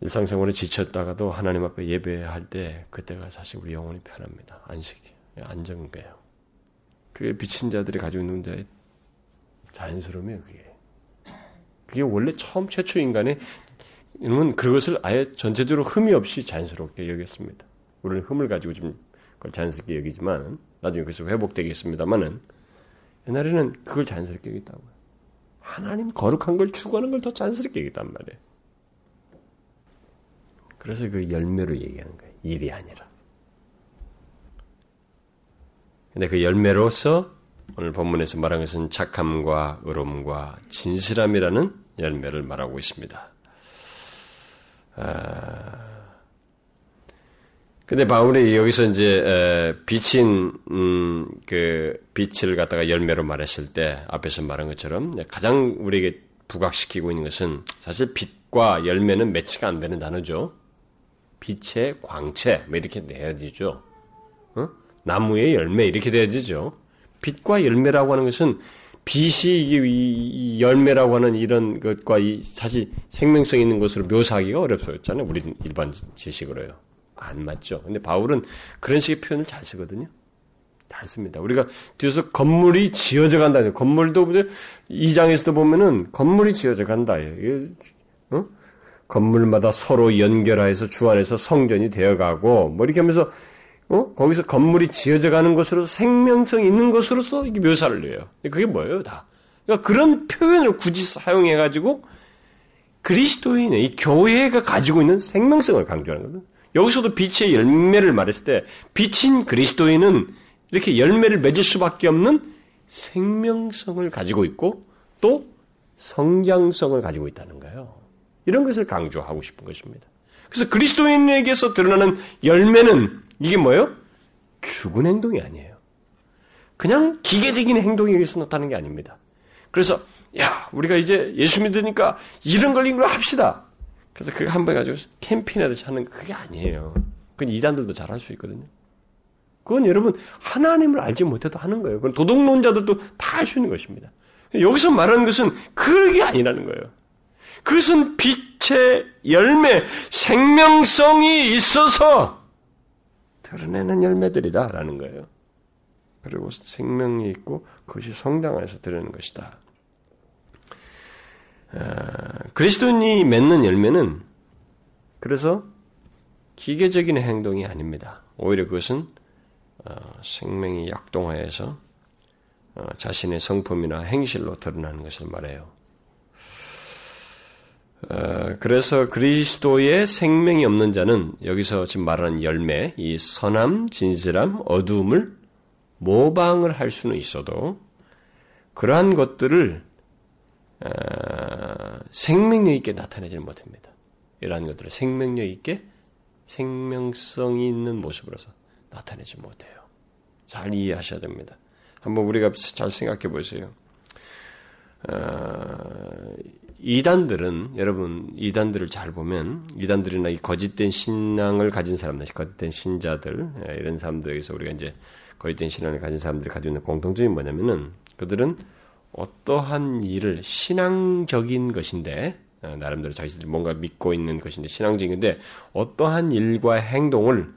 Speaker 1: 일상생활에 지쳤다가도 하나님 앞에 예배할 때 그때가 사실 우리 영혼이 편합니다. 안식이, 안정돼요. 그게 비친 자들이 가지고 있는 자의 자연스러움이에요, 그게. 그게 원래 처음 최초 인간의 이놈은 그것을 아예 전체적으로 흠이 없이 자연스럽게 여겼습니다. 우리는 흠을 가지고 좀 그걸 자연스럽게 여기지만 나중에 그래서 회복되겠습니다만은 옛날에는 그걸 자연스럽게 여겼다고요. 하나님 거룩한 걸 추구하는 걸 더 자연스럽게 여겼단 말이에요. 그래서 그 열매로 얘기하는 거예요. 일이 아니라. 근데 그 열매로서 오늘 본문에서 말한 것은 착함과 의로움과 진실함이라는 열매를 말하고 있습니다. 아... 근데 바울이 여기서 이제 빛인 음, 그 빛을 갖다가 열매로 말했을 때 앞에서 말한 것처럼 가장 우리에게 부각시키고 있는 것은 사실 빛과 열매는 매치가 안 되는 단어죠. 빛의 광채, 뭐 이렇게 내야 되죠. 어? 나무의 열매, 이렇게 돼야 되죠. 빛과 열매라고 하는 것은 빛이 이, 열매라고 하는 이런 것과 이 사실 생명성 있는 것으로 묘사하기가 어렵었잖아요. 우리 일반 지식으로요. 안 맞죠. 근데 바울은 그런 식의 표현을 잘 쓰거든요. 잘 씁니다. 우리가 뒤에서 건물이 지어져 간다. 건물도 이 장에서도 보면은 건물이 지어져 간다. 어? 건물마다 서로 연결하여서 주 안에서 성전이 되어가고 뭐 이렇게 하면서 어? 거기서 건물이 지어져 가는 것으로 생명성 있는 것으로서 이게 묘사를 해요. 그게 뭐예요, 다? 그러니까 그런 표현을 굳이 사용해 가지고 그리스도인의 이 교회가 가지고 있는 생명성을 강조하는 거거든. 여기서도 빛의 열매를 말했을 때 빛인 그리스도인은 이렇게 열매를 맺을 수밖에 없는 생명성을 가지고 있고 또 성장성을 가지고 있다는 거예요. 이런 것을 강조하고 싶은 것입니다. 그래서 그리스도인에게서 드러나는 열매는 이게 뭐예요? 죽은 행동이 아니에요. 그냥 기계적인 행동에 의해서 나타나는 게 아닙니다. 그래서 야 우리가 이제 예수 믿으니까 이런 걸 이걸 합시다. 그래서 그거 한 번 가지고 캠핑하듯이 하는 그게 아니에요. 그건 이단들도 잘 할 수 있거든요. 그건 여러분 하나님을 알지 못해도 하는 거예요. 그건 도덕론자들도 다 할 수 있는 것입니다. 여기서 말하는 것은 그게 아니라는 거예요. 그것은 빛의 열매, 생명성이 있어서 드러내는 열매들이다 라는 거예요. 그리고 생명이 있고 그것이 성당 안에서 드러내는 것이다. 아, 그리스도인이 맺는 열매는 그래서 기계적인 행동이 아닙니다. 오히려 그것은 어, 생명이 약동하여서 어, 자신의 성품이나 행실로 드러나는 것을 말해요. 어, 그래서 그리스도의 생명이 없는 자는 여기서 지금 말하는 열매, 이 선함, 진실함, 어두움을 모방을 할 수는 있어도 그러한 것들을 생명력 있게 나타내지는 못합니다. 이러한 것들을 생명력 있게 생명성이 있는 모습으로서 나타내지 못해요. 잘 이해하셔야 됩니다. 한번 우리가 잘 생각해 보세요. 어, 이단들은 여러분 이단들을 잘 보면 이단들이나 이 거짓된 신앙을 가진 사람들, 거짓된 신자들 예, 이런 사람들에게서 우리가 이제 거짓된 신앙을 가진 사람들이 가지고 있는 공통점이 뭐냐면은 그들은 어떠한 일을 신앙적인 것인데 어, 나름대로 자기들이 뭔가 믿고 있는 것인데 신앙적인데 어떠한 일과 행동을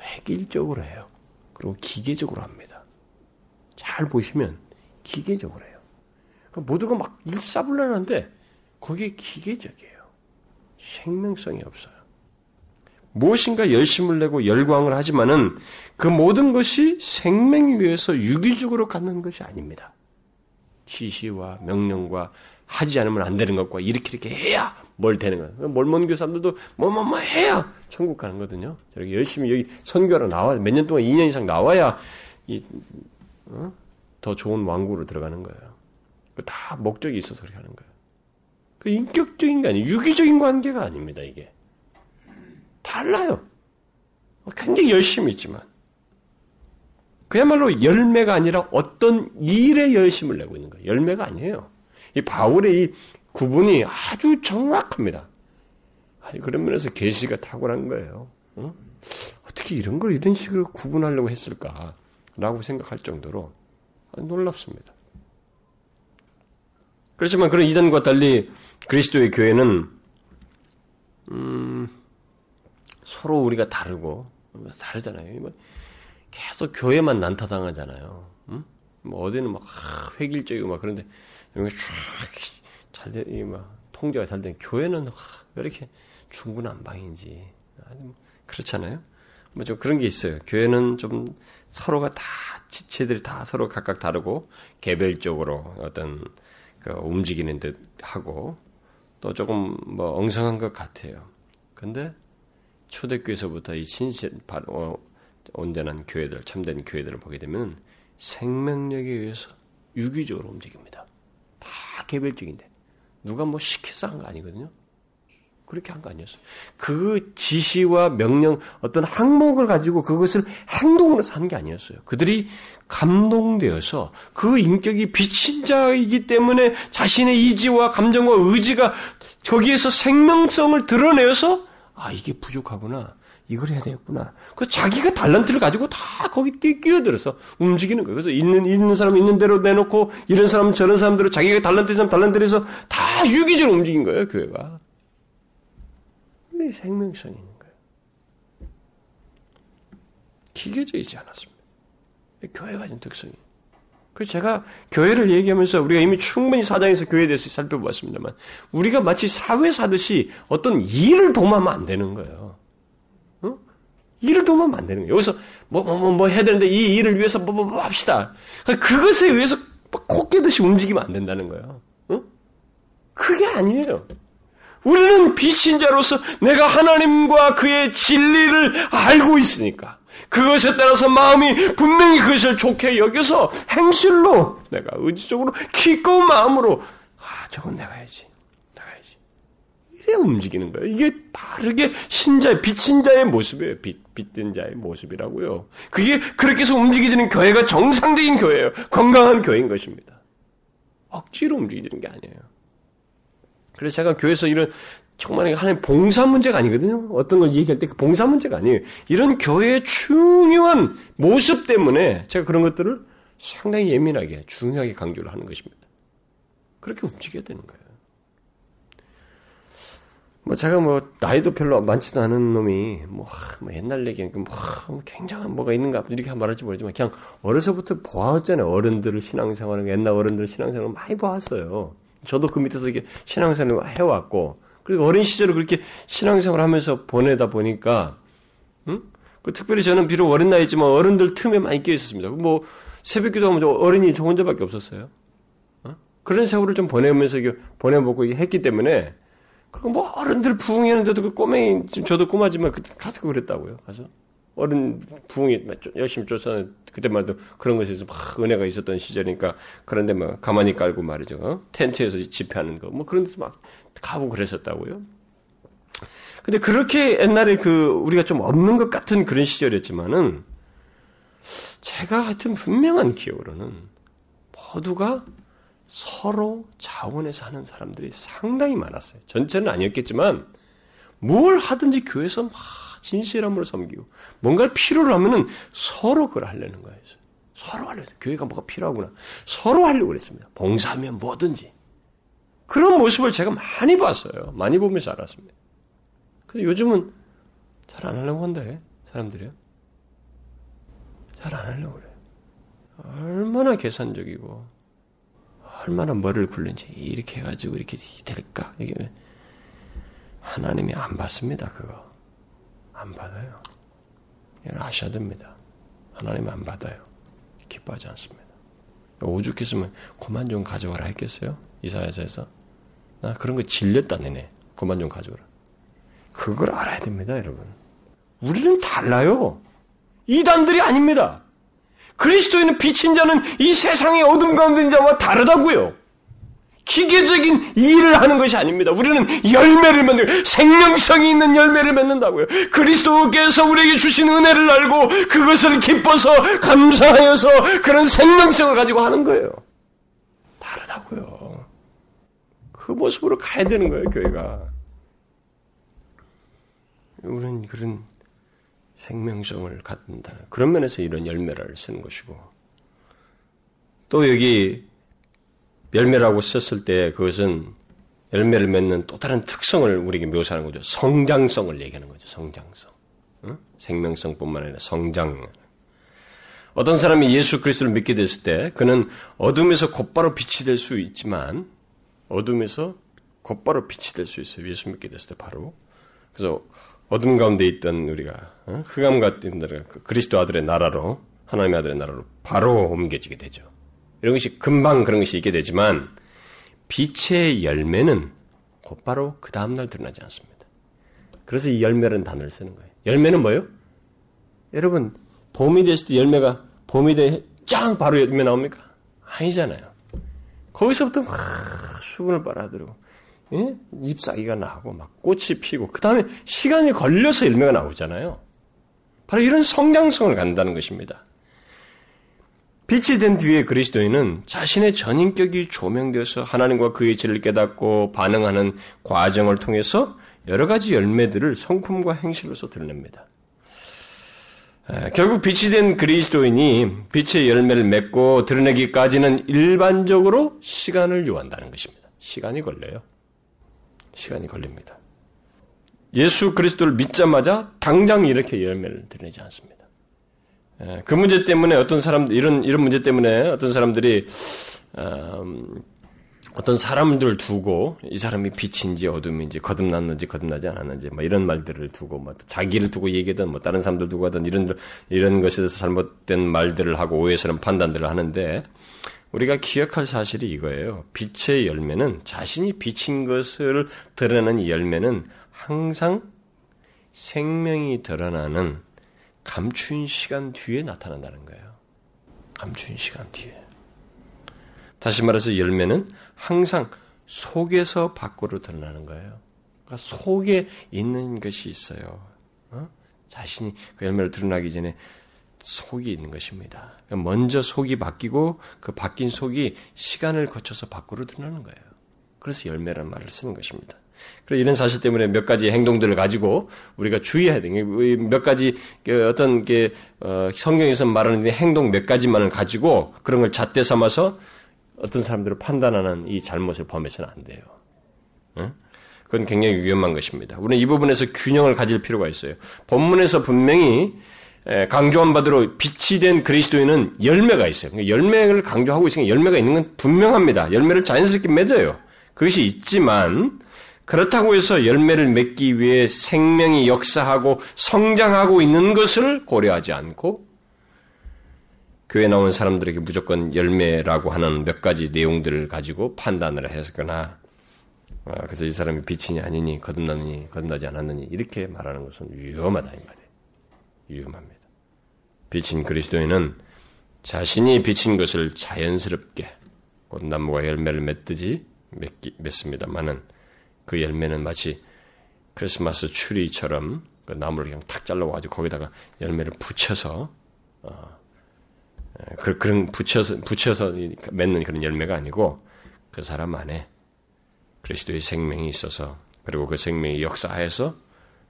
Speaker 1: 획일적으로 해요. 그리고 기계적으로 합니다. 잘 보시면 기계적으로 해요. 그러니까 모두가 막 일사불란한데 그게 기계적이에요. 생명성이 없어요. 무엇인가 열심을 내고 열광을 하지만은 그 모든 것이 생명에 의해서 유기적으로 갖는 것이 아닙니다. 지시와 명령과 하지 않으면 안 되는 것과 이렇게 이렇게 해야 뭘 되는 거야. 몰몬교 사람들도 뭐뭐뭐 뭐 해야 천국 가는 거거든요. 저렇게 열심히 여기 선교하러 나와 몇 년 동안 2년 이상 나와야 이, 어? 더 좋은 왕국으로 들어가는 거예요. 다 목적이 있어서 그렇게 하는 거예요. 그 인격적인 게 아니에요. 유기적인 관계가 아닙니다, 이게. 달라요. 굉장히 열심히 있지만. 그야말로 열매가 아니라 어떤 일에 열심을 내고 있는 거예요. 열매가 아니에요. 이 바울의 이 구분이 아주 정확합니다. 아니, 그런 면에서 계시가 탁월한 거예요. 어? 떻게 이런 걸 이런 식으로 구분하려고 했을까라고 생각할 정도로 놀랍습니다. 그렇지만 그런 이단과 달리 그리스도의 교회는 음, 서로 우리가 다르고 다르잖아요. 뭐 계속 교회만 난타당하잖아요. 음? 뭐 어디는 막 획일적이고 막 그런데 여기 쫙잘 되, 막 통제가 잘 되는 교회는 왜 이렇게 중구난방인지 뭐 그렇잖아요. 뭐 좀 그런 게 있어요. 교회는 좀 서로가 다 지체들이 다 서로 각각 다르고 개별적으로 어떤 그 움직이는 듯 하고 또 조금 뭐 엉성한 것 같아요. 근데 초대교회에서부터 이 신신 어, 온전한 교회들, 참된 교회들을 보게 되면 생명력에 의해서 유기적으로 움직입니다. 다 개별적인데 누가 뭐 시켜서 한 거 아니거든요. 그렇게 한 거 아니었어요. 그 지시와 명령, 어떤 항목을 가지고 그것을 행동으로 사는 게 아니었어요. 그들이 감동되어서 그 인격이 비친 자이기 때문에 자신의 이지와 감정과 의지가 거기에서 생명성을 드러내서 아, 이게 부족하구나. 이걸 해야 되겠구나. 그 자기가 달란트를 가지고 다 거기 끼어들어서 움직이는 거예요. 그래서 있는 있는 사람 있는 대로 내놓고 이런 사람 저런 사람들을 자기가 달란트 사람 달란트에서 다 유기적으로 움직인 거예요. 교회가. 이 생명성이 있는 거예요. 기계적 이지 않았습니다. 교회가 가진 특성이. 그래서 제가 교회를 얘기하면서 우리가 이미 충분히 사장에서 교회에 대해서 살펴보았습니다만 우리가 마치 사회 사듯이 어떤 일을 도모하면 안 되는 거예요. 어? 일을 도모하면 안 되는 거예요. 여기서 뭐, 뭐, 뭐, 뭐 해야 되는데 이 일을 위해서 뭐, 뭐, 뭐 합시다. 그러니까 그것에 의해서 코 깨듯이 움직이면 안 된다는 거예요. 어? 그게 아니에요. 우리는 비신자로서 내가 하나님과 그의 진리를 알고 있으니까 그것에 따라서 마음이 분명히 그것을 좋게 여겨서 행실로 내가 의지적으로 기꺼운 마음으로 아 저건 내가 해야지 내가 해야지 이래 움직이는 거예요. 이게 바르게 신자의 빛인 자의 모습이에요. 빛, 빛된 자의 모습이라고요. 그게 그렇게 해서 움직이는 교회가 정상적인 교회예요. 건강한 교회인 것입니다. 억지로 움직이는 게 아니에요. 그래서 제가 교회에서 이런 정말 하나님 봉사 문제가 아니거든요. 어떤 걸 얘기할 때 그 봉사 문제가 아니에요. 이런 교회의 중요한 모습 때문에 제가 그런 것들을 상당히 예민하게 중요하게 강조를 하는 것입니다. 그렇게 움직여야 되는 거예요. 뭐 제가 뭐 나이도 별로 많지도 않은 놈이 뭐, 뭐 옛날 얘기 뭐, 뭐 굉장한 뭐가 있는가 이렇게 말할지 모르지만 그냥 어려서부터 보았잖아요 어른들을 신앙생활을 옛날 어른들 신앙생활을 많이 보았어요. 저도 그 밑에서 이렇게 신앙생활을 해왔고 그리고 어린 시절을 그렇게 신앙생활 하면서 보내다 보니까 응? 그 특별히 저는 비록 어린 나이지만 어른들 틈에 많이 끼어 있었습니다. 뭐 새벽 기도 하면 어른이 저 혼자밖에 없었어요. 어? 그런 세월을 좀 보내면서 보내보고 했기 때문에 그리고 뭐 어른들 부흥했는데도 그 꼬맹이 저도 꼬마지만 그때 가서 그랬다고요. 가서 어른 부흥이 열심히 쫓아 그때만 해도 그런 것에서 막 은혜가 있었던 시절이니까 그런데 뭐 가만히 깔고 말이죠. 어? 텐트에서 집회하는 거 뭐 그런 데서 막 가고 그랬었다고요. 근데 그렇게 옛날에 그 우리가 좀 없는 것 같은 그런 시절이었지만은 제가 하여튼 분명한 기억으로는 모두가 서로 자원해서 하는 사람들이 상당히 많았어요. 전체는 아니었겠지만 뭘 하든지 교회에서 막 진실함으로 섬기고 뭔가를 필요로 하면은 서로 그걸 하려는 거예요. 서로 하려고 교회가 뭐가 필요하구나. 서로 하려고 그랬습니다. 봉사하면 뭐든지. 그런 모습을 제가 많이 봤어요. 많이 보면서 알았습니다. 근데 요즘은 잘 안 하려고 한대, 사람들이요. 잘 안 하려고 그래요. 얼마나 계산적이고, 얼마나 머리를 굴린지 이렇게 해가지고 이렇게 될까? 이게 하나님이 안 받습니다. 그거 안 받아요. 이걸 아셔야 됩니다. 하나님 안 받아요. 기뻐하지 않습니다. 오죽했으면 그만 좀 가져와라 했겠어요? 이사야서에서 나 그런 거 질렸다 내네. 그만 좀 가져와라. 그걸 알아야 됩니다, 여러분. 우리는 달라요. 이단들이 아닙니다. 그리스도인은 비친 자는 이 세상의 어둠 가운데 있는 자와 다르다고요. 기계적인 일을 하는 것이 아닙니다. 우리는 열매를 맺는 생명성이 있는 열매를 맺는다고요. 그리스도께서 우리에게 주신 은혜를 알고 그것을 기뻐서 감사하여서 그런 생명성을 가지고 하는 거예요. 다르다고요. 그 모습으로 가야 되는 거예요, 교회가. 우리는 그런 생명성을 갖는다. 그런 면에서 이런 열매를 쓰는 것이고. 또 여기 열매라고 썼을 때 그것은 열매를 맺는 또 다른 특성을 우리에게 묘사하는 거죠. 성장성을 얘기하는 거죠. 성장성. 응? 생명성뿐만 아니라 성장. 어떤 사람이 예수 그리스도를 믿게 됐을 때 그는 어둠에서 곧바로 빛이 될 수 있지만 어둠에서 곧바로 빛이 될 수 있어요. 예수 믿게 됐을 때 바로. 그래서 어둠 가운데 있던 우리가 어? 흑암 같은 그 그리스도 아들의 나라로 하나님의 아들의 나라로 바로 옮겨지게 되죠. 이런 것이 금방 그런 것이 있게 되지만 빛의 열매는 곧바로 그 다음날 드러나지 않습니다. 그래서 이 열매라는 단어를 쓰는 거예요. 열매는 뭐예요? 여러분 봄이 됐을 때 열매가 봄이 돼짱 바로 열매 나옵니까? 아니잖아요. 거기서부터 막 수분을 빨아들고 예? 잎사귀가 나고 막 꽃이 피고 그 다음에 시간이 걸려서 열매가 나오잖아요. 바로 이런 성장성을 갖는다는 것입니다. 빛이 된 뒤에 그리스도인은 자신의 전인격이 조명되어서 하나님과 그의 질을 깨닫고 반응하는 과정을 통해서 여러 가지 열매들을 성품과 행실로서 드러냅니다. 결국 빛이 된 그리스도인이 빛의 열매를 맺고 드러내기까지는 일반적으로 시간을 요한다는 것입니다. 시간이 걸려요. 시간이 걸립니다. 예수 그리스도를 믿자마자 당장 이렇게 열매를 드러내지 않습니다. 예, 그 문제 때문에 어떤 사람들 이런 이런 문제 때문에 어떤 사람들이 음, 어떤 사람들을 두고 이 사람이 빛인지 어둠인지 거듭났는지 거듭나지 않았는지 뭐 이런 말들을 두고 뭐 자기를 두고 얘기하든 뭐 다른 사람들 두고 하든 이런 이런 것에 대해서 잘못된 말들을 하고 오해스러운 판단들을 하는데 우리가 기억할 사실이 이거예요. 빛의 열매는 자신이 빛인 것을 드러내는 열매는 항상 생명이 드러나는 감추인 시간 뒤에 나타난다는 거예요. 감추인 시간 뒤에. 다시 말해서 열매는 항상 속에서 밖으로 드러나는 거예요. 그러니까 속에 있는 것이 있어요. 어? 자신이 그 열매를 드러나기 전에 속이 있는 것입니다. 그러니까 먼저 속이 바뀌고 그 바뀐 속이 시간을 거쳐서 밖으로 드러나는 거예요. 그래서 열매라는 말을 쓰는 것입니다. 그래 이런 사실 때문에 몇 가지 행동들을 가지고 우리가 주의해야 되는 게몇 가지 그 어떤 게 어, 성경에서 말하는 행동 몇 가지만을 가지고 그런 걸 잣대 삼아서 어떤 사람들을 판단하는 이 잘못을 범해서는 안 돼요. 응? 그건 굉장히 위험한 것입니다. 우리는 이 부분에서 균형을 가질 필요가 있어요. 본문에서 분명히 강조한 바대로 빛이 된 그리스도인은 열매가 있어요. 그러니까 열매를 강조하고 있으니까 열매가 있는 건 분명합니다. 열매를 자연스럽게 맺어요. 그것이 있지만 그렇다고 해서 열매를 맺기 위해 생명이 역사하고 성장하고 있는 것을 고려하지 않고 교회 나온 사람들에게 무조건 열매라고 하는 몇 가지 내용들을 가지고 판단을 했거나 아, 그래서 이 사람이 빛이니 아니니 거듭나느니 거듭나지 않았느니 이렇게 말하는 것은 위험하다 이 말이에요. 위험합니다. 빛인 그리스도인은 자신이 비친 것을 자연스럽게 곧 나무가 열매를 맺듯이 맺습니다만은 그 열매는 마치 크리스마스 추리처럼 그 나무를 그냥 탁 잘라가지고 거기다가 열매를 붙여서 어, 그, 그런 붙여서 붙여서 맺는 그런 열매가 아니고 그 사람 안에 그리스도의 생명이 있어서 그리고 그 생명이 역사하여서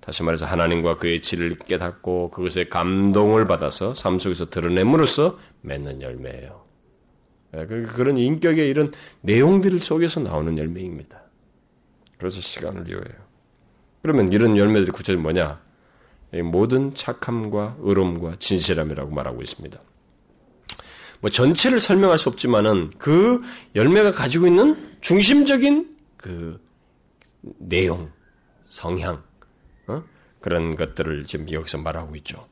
Speaker 1: 다시 말해서 하나님과 그의 질을 깨닫고 그것에 감동을 받아서 삶 속에서 드러냄으로써 맺는 열매예요. 예, 그, 그런 인격의 이런 내용들 속에서 나오는 열매입니다. 그래서 시간을 이용해요. 그러면 이런 열매들이 구체적으로 뭐냐? 모든 착함과 의로움과 진실함이라고 말하고 있습니다. 뭐 전체를 설명할 수 없지만은 그 열매가 가지고 있는 중심적인 그 내용, 성향, 어? 그런 것들을 지금 여기서 말하고 있죠.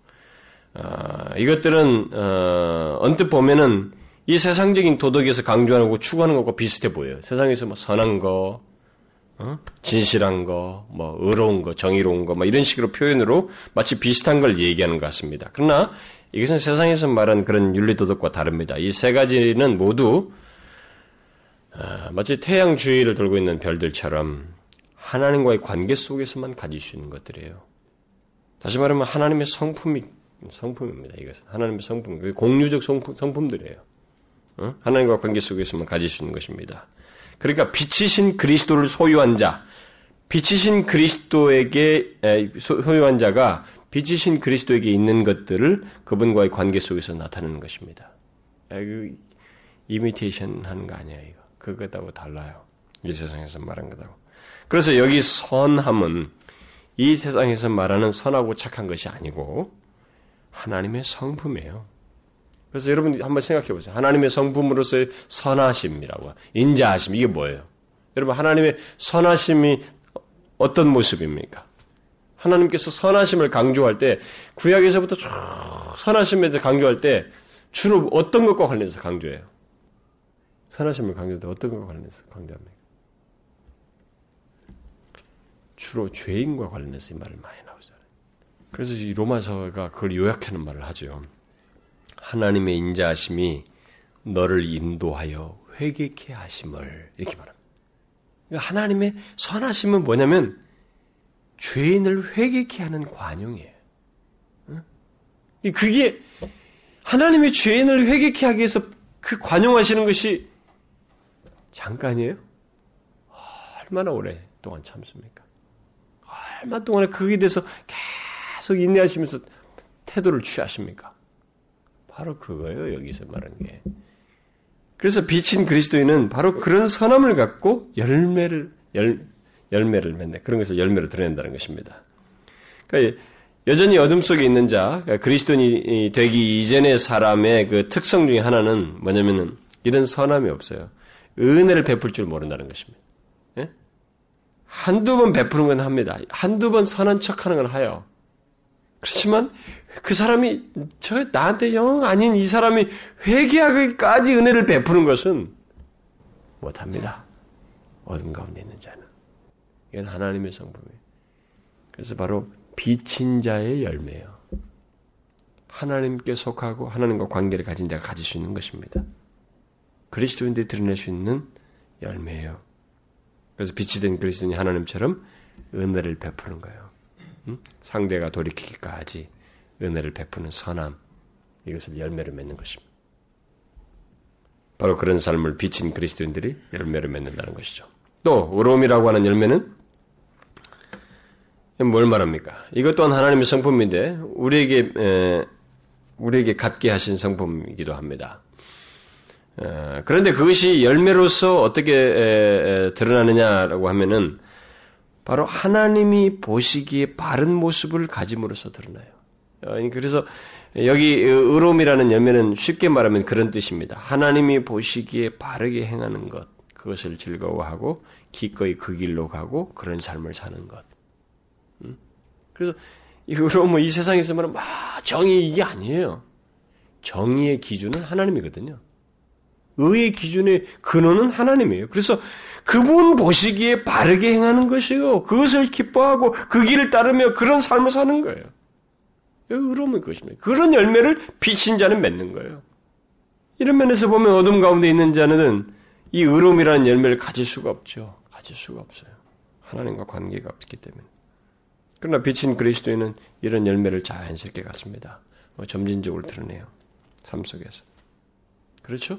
Speaker 1: 어, 이것들은 어, 언뜻 보면은 이 세상적인 도덕에서 강조하는 거 추구하는 것과 비슷해 보여요. 세상에서 뭐 선한 거, 어? 진실한 거, 뭐 의로운 거, 정의로운 거, 뭐 이런 식으로 표현으로 마치 비슷한 걸 얘기하는 것 같습니다. 그러나 이것은 세상에서 말하는 그런 윤리 도덕과 다릅니다. 이 세 가지는 모두 어, 마치 태양 주위를 돌고 있는 별들처럼 하나님과의 관계 속에서만 가질 수 있는 것들이에요. 다시 말하면 하나님의 성품이 성품입니다. 이것은 하나님의 성품, 공유적 성품, 성품들이에요. 어? 하나님과 관계 속에서만 가질 수 있는 것입니다. 그러니까 빛이신 그리스도를 소유한 자, 빛이신 그리스도에게 소유한 자가 빛이신 그리스도에게 있는 것들을 그분과의 관계 속에서 나타내는 것입니다. 그 이미테이션 하는 거 아니야 이거. 그것하고 달라요. 이 세상에서 말한 것하고. 그래서 여기 선함은 이 세상에서 말하는 선하고 착한 것이 아니고 하나님의 성품이에요. 그래서 여러분 한번 생각해 보세요. 하나님의 성품으로서의 선하심이라고 인자하심 이게 뭐예요? 여러분 하나님의 선하심이 어떤 모습입니까? 하나님께서 선하심을 강조할 때 구약에서부터 쭉 선하심에 대해 강조할 때 주로 어떤 것과 관련해서 강조해요? 선하심을 강조할 때 어떤 것과 관련해서 강조합니까? 주로 죄인과 관련해서 이 말을 많이 나오잖아요. 그래서 이 로마서가 그걸 요약하는 말을 하죠. 하나님의 인자하심이 너를 인도하여 회개케 하심을 이렇게 말합니다. 그러니까 하나님의 선하심은 뭐냐면 죄인을 회개케 하는 관용이에요. 그게 하나님의 죄인을 회개케 하기 위해서 그 관용하시는 것이 잠깐이에요? 얼마나 오래동안 참습니까? 얼마 동안에 그에 대해서 계속 인내하시면서 태도를 취하십니까? 바로 그거예요, 여기서 말하는 게. 그래서 비친 그리스도인은 바로 그런 선함을 갖고 열매를, 열, 열매를 맺네. 그런 것을 열매로 드러낸다는 것입니다. 그러니까 여전히 어둠 속에 있는 자, 그러니까 그리스도인이 되기 이전의 사람의 그 특성 중에 하나는 뭐냐면은 이런 선함이 없어요. 은혜를 베풀 줄 모른다는 것입니다. 예? 한두 번 베푸는 건 합니다. 한두 번 선한 척 하는 건 하요. 그렇지만 그 사람이 저 나한테 영 아닌 이 사람이 회개하기까지 은혜를 베푸는 것은 못합니다. 어둠 가운데 있는 자는. 이건 하나님의 성품이에요. 그래서 바로 비친 자의 열매예요. 하나님께 속하고 하나님과 관계를 가진 자가 가질 수 있는 것입니다. 그리스도인들이 드러낼 수 있는 열매예요. 그래서 빛이 된 그리스도인이 하나님처럼 은혜를 베푸는 거예요. 응? 상대가 돌이키기까지 은혜를 베푸는 선함 이것을 열매를 맺는 것입니다. 바로 그런 삶을 비친 그리스도인들이 열매를 맺는다는 것이죠. 또 의로움이라고 하는 열매는 뭘 말합니까? 이것 또한 하나님의 성품인데 우리에게 에, 우리에게 갖게 하신 성품이기도 합니다. 에, 그런데 그것이 열매로서 어떻게 에, 드러나느냐라고 하면은 바로 하나님이 보시기에 바른 모습을 가짐으로써 드러나요. 어, 그래서 여기 의로움이라는 열매는 쉽게 말하면 그런 뜻입니다. 하나님이 보시기에 바르게 행하는 것, 그것을 즐거워하고 기꺼이 그 길로 가고 그런 삶을 사는 것. 음? 그래서 이 의로움은 이 세상에서 말하면 정의 이게 아니에요. 정의의 기준은 하나님이거든요. 의의 기준의 근원은 하나님이에요. 그래서 그분 보시기에 바르게 행하는 것이요. 그것을 기뻐하고 그 길을 따르며 그런 삶을 사는 거예요. 의로움의 것입니다. 그런 열매를 비친 자는 맺는 거예요. 이런 면에서 보면 어둠 가운데 있는 자는 이 의로움이라는 열매를 가질 수가 없죠. 가질 수가 없어요. 하나님과 관계가 없기 때문에. 그러나 비친 그리스도인은 이런 열매를 자연스럽게 갖습니다. 뭐 점진적으로 드러내요. 삶 속에서. 그렇죠?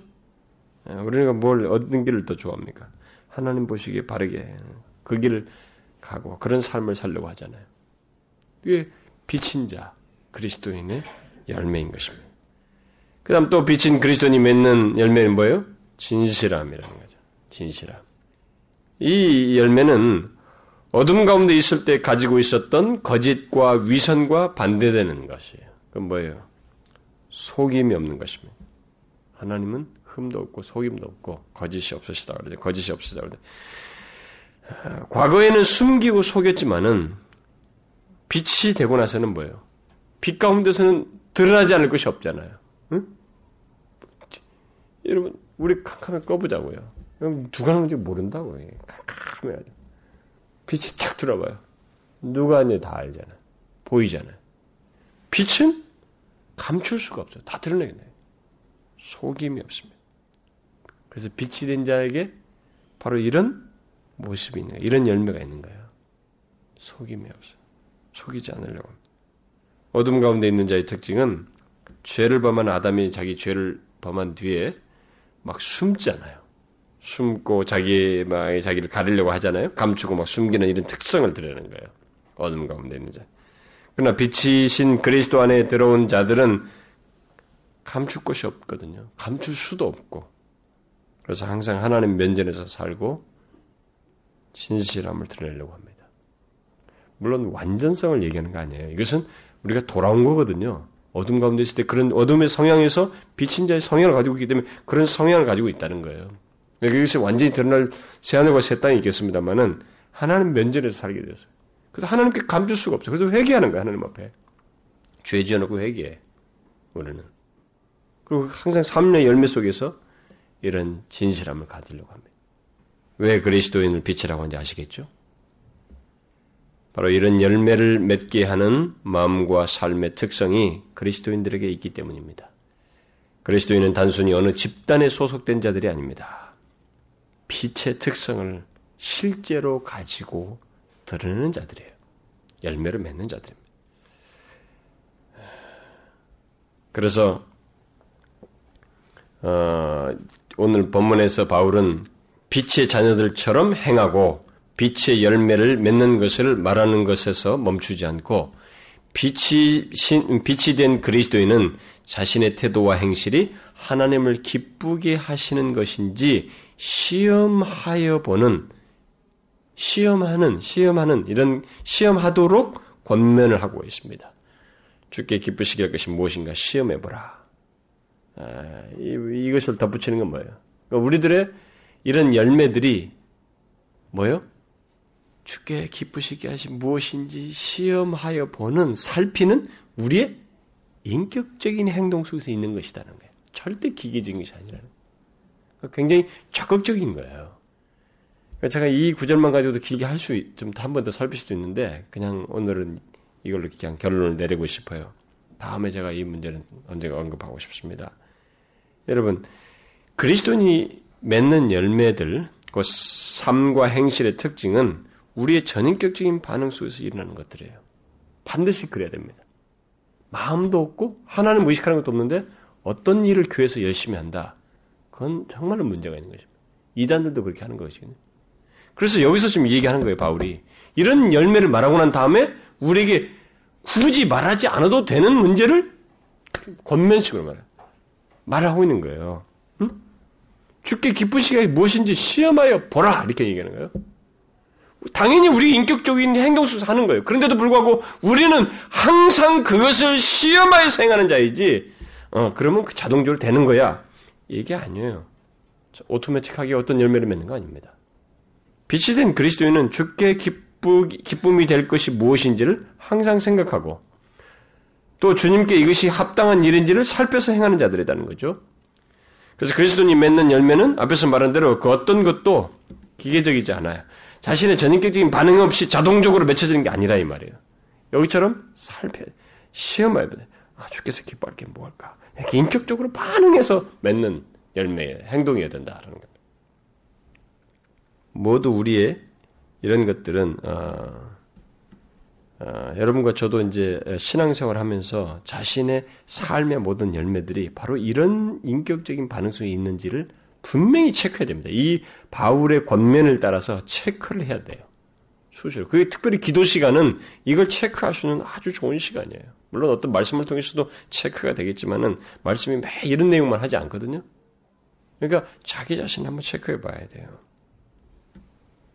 Speaker 1: 예, 우리가 뭘 얻는 길을 더 좋아합니까? 하나님 보시기에 바르게 그 길을 가고 그런 삶을 살려고 하잖아요. 이게 비친 자, 그리스도인의 열매인 것입니다. 그 다음 또 비친 그리스도인이 맺는 열매는 뭐예요? 진실함이라는 거죠. 진실함. 이 열매는 어둠 가운데 있을 때 가지고 있었던 거짓과 위선과 반대되는 것이에요. 그건 뭐예요? 속임이 없는 것입니다. 하나님은 흠도 없고 속임도 없고 거짓이 없으시다 그러죠. 거짓이 없으시다 그러죠. 과거에는 숨기고 속였지만은 빛이 되고 나서는 뭐예요? 빛 가운데서는 드러나지 않을 것이 없잖아요. 응? 여러분, 우리 캄캄하 꺼보자고요. 그럼 누가 나온지 모른다고. 캄캄해. 빛이 탁 들어봐요. 누가 있는지 다 알잖아요. 보이잖아요. 빛은 감출 수가 없어요. 다 드러내겠네. 속임이 없습니다. 그래서 빛이 된 자에게 바로 이런 모습이 거예요. 이런 열매가 있는 거예요. 속임이 없어요. 속이지 않으려고. 어둠 가운데 있는 자의 특징은 죄를 범한 아담이 자기 죄를 범한 뒤에 막 숨잖아요. 숨고 자기 막 자기를 가리려고 하잖아요. 감추고 막 숨기는 이런 특성을 드러내는 거예요. 어둠 가운데 있는 자. 그러나 빛이신 그리스도 안에 들어온 자들은 감출 것이 없거든요. 감출 수도 없고. 그래서 항상 하나님 면전에서 살고 진실함을 드러내려고 합니다. 물론 완전성을 얘기하는 거 아니에요. 이것은 우리가 돌아온 거거든요. 어둠 가운데 있을 때 그런 어둠의 성향에서 비친 자의 성향을 가지고 있기 때문에 그런 성향을 가지고 있다는 거예요. 여기서 완전히 드러날 새하늘과 새 땅이 있겠습니다만은 하나님 면전에서 살게 되었어요. 그래서 하나님께 감출 수가 없어요. 그래서 회개하는 거예요. 하나님 앞에. 죄 지어놓고 회개해. 우리는. 그리고 항상 3년 열매 속에서 이런 진실함을 가지려고 합니다. 왜 그리스도인을 빛이라고 하는지 아시겠죠? 바로 이런 열매를 맺게 하는 마음과 삶의 특성이 그리스도인들에게 있기 때문입니다. 그리스도인은 단순히 어느 집단에 소속된 자들이 아닙니다. 빛의 특성을 실제로 가지고 드러내는 자들이에요. 열매를 맺는 자들입니다. 그래서 어, 오늘 본문에서 바울은 빛의 자녀들처럼 행하고 빛의 열매를 맺는 것을 말하는 것에서 멈추지 않고 빛이, 빛이 된 그리스도인은 자신의 태도와 행실이 하나님을 기쁘게 하시는 것인지 시험하여 보는, 시험하는, 시험하는, 이런 시험하도록 권면을 하고 있습니다. 주께 기쁘시게 할 것이 무엇인가 시험해보라. 아, 이, 것을 덧붙이는 건 뭐예요? 그러니까 우리들의 이런 열매들이 뭐예요? 주께 기쁘시게 하신 무엇인지 시험하여 보는 살피는 우리의 인격적인 행동 속에서 있는 것이라는 거예요. 절대 기계적인 것이 아니라는 거예요. 그러니까 굉장히 적극적인 거예요. 그러니까 제가 이 구절만 가지고도 길게 할 수, 좀 한 번 더 살필 수도 있는데, 그냥 오늘은 이걸로 그냥 결론을 내리고 싶어요. 다음에 제가 이 문제는 언제가 언급하고 싶습니다. 여러분, 그리스도인이 맺는 열매들, 그 삶과 행실의 특징은 우리의 전인격적인 반응 속에서 일어나는 것들이에요. 반드시 그래야 됩니다. 마음도 없고 하나님 의식하는 것도 없는데 어떤 일을 교회에서 열심히 한다. 그건 정말로 문제가 있는 거죠. 이단들도 그렇게 하는 것이거든요. 그래서 여기서 지금 얘기하는 거예요, 바울이. 이런 열매를 말하고 난 다음에 우리에게 굳이 말하지 않아도 되는 문제를 권면식으로 말해요. 말하고 있는 거예요. 응? 죽게 기쁘시게 무엇인지 시험하여 보라! 이렇게 얘기하는 거예요. 당연히 우리 인격적인 행동 속에서 하는 거예요. 그런데도 불구하고 우리는 항상 그것을 시험하여서 행하는 자이지, 어, 그러면 그 자동적으로 되는 거야. 이게 아니에요. 오토매틱하게 어떤 열매를 맺는 거 아닙니다. 빛이 된 그리스도인은 죽게 기쁘, 기쁨이 될 것이 무엇인지를 항상 생각하고 또 주님께 이것이 합당한 일인지를 살펴서 행하는 자들이라는 거죠. 그래서 그리스도인이 맺는 열매는 앞에서 말한 대로 그 어떤 것도 기계적이지 않아요. 자신의 전인격적인 반응 없이 자동적으로 맺혀지는 게 아니라 이 말이에요. 여기처럼 살펴 시험해야 돼. 아, 주께서 기뻐할 게 뭐할까? 이렇게 인격적으로 반응해서 맺는 열매의 행동이어야 된다라는 겁니다. 모두 우리의 이런 것들은 어, 어, 여러분과 저도 이제 신앙생활 하면서 자신의 삶의 모든 열매들이 바로 이런 인격적인 반응성이 있는지를 분명히 체크해야 됩니다. 이 바울의 권면을 따라서 체크를 해야 돼요. 수시로. 그게 특별히 기도 시간은 이걸 체크할 수 있는 아주 좋은 시간이에요. 물론 어떤 말씀을 통해서도 체크가 되겠지만은 말씀이 매 이런 내용만 하지 않거든요. 그러니까 자기 자신 한번 체크해 봐야 돼요.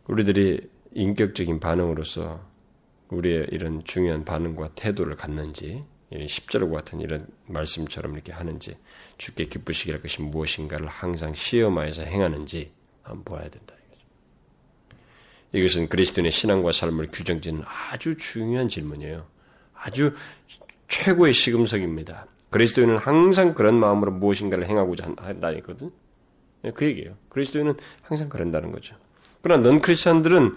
Speaker 1: 우리들이 인격적인 반응으로서 우리의 이런 중요한 반응과 태도를 갖는지, 십자로 같은 이런 말씀처럼 이렇게 하는지, 죽게 기쁘시게 할 것이 무엇인가를 항상 시험하여서 행하는지 한번 보아야 된다. 이것은 그리스도인의 신앙과 삶을 규정짓는 아주 중요한 질문이에요. 아주 최고의 시금석입니다. 그리스도인은 항상 그런 마음으로 무엇인가를 행하고자 한다니거든. 예, 그 얘기예요. 그리스도인은 항상 그런다는 거죠. 그러나 넌 크리스천들은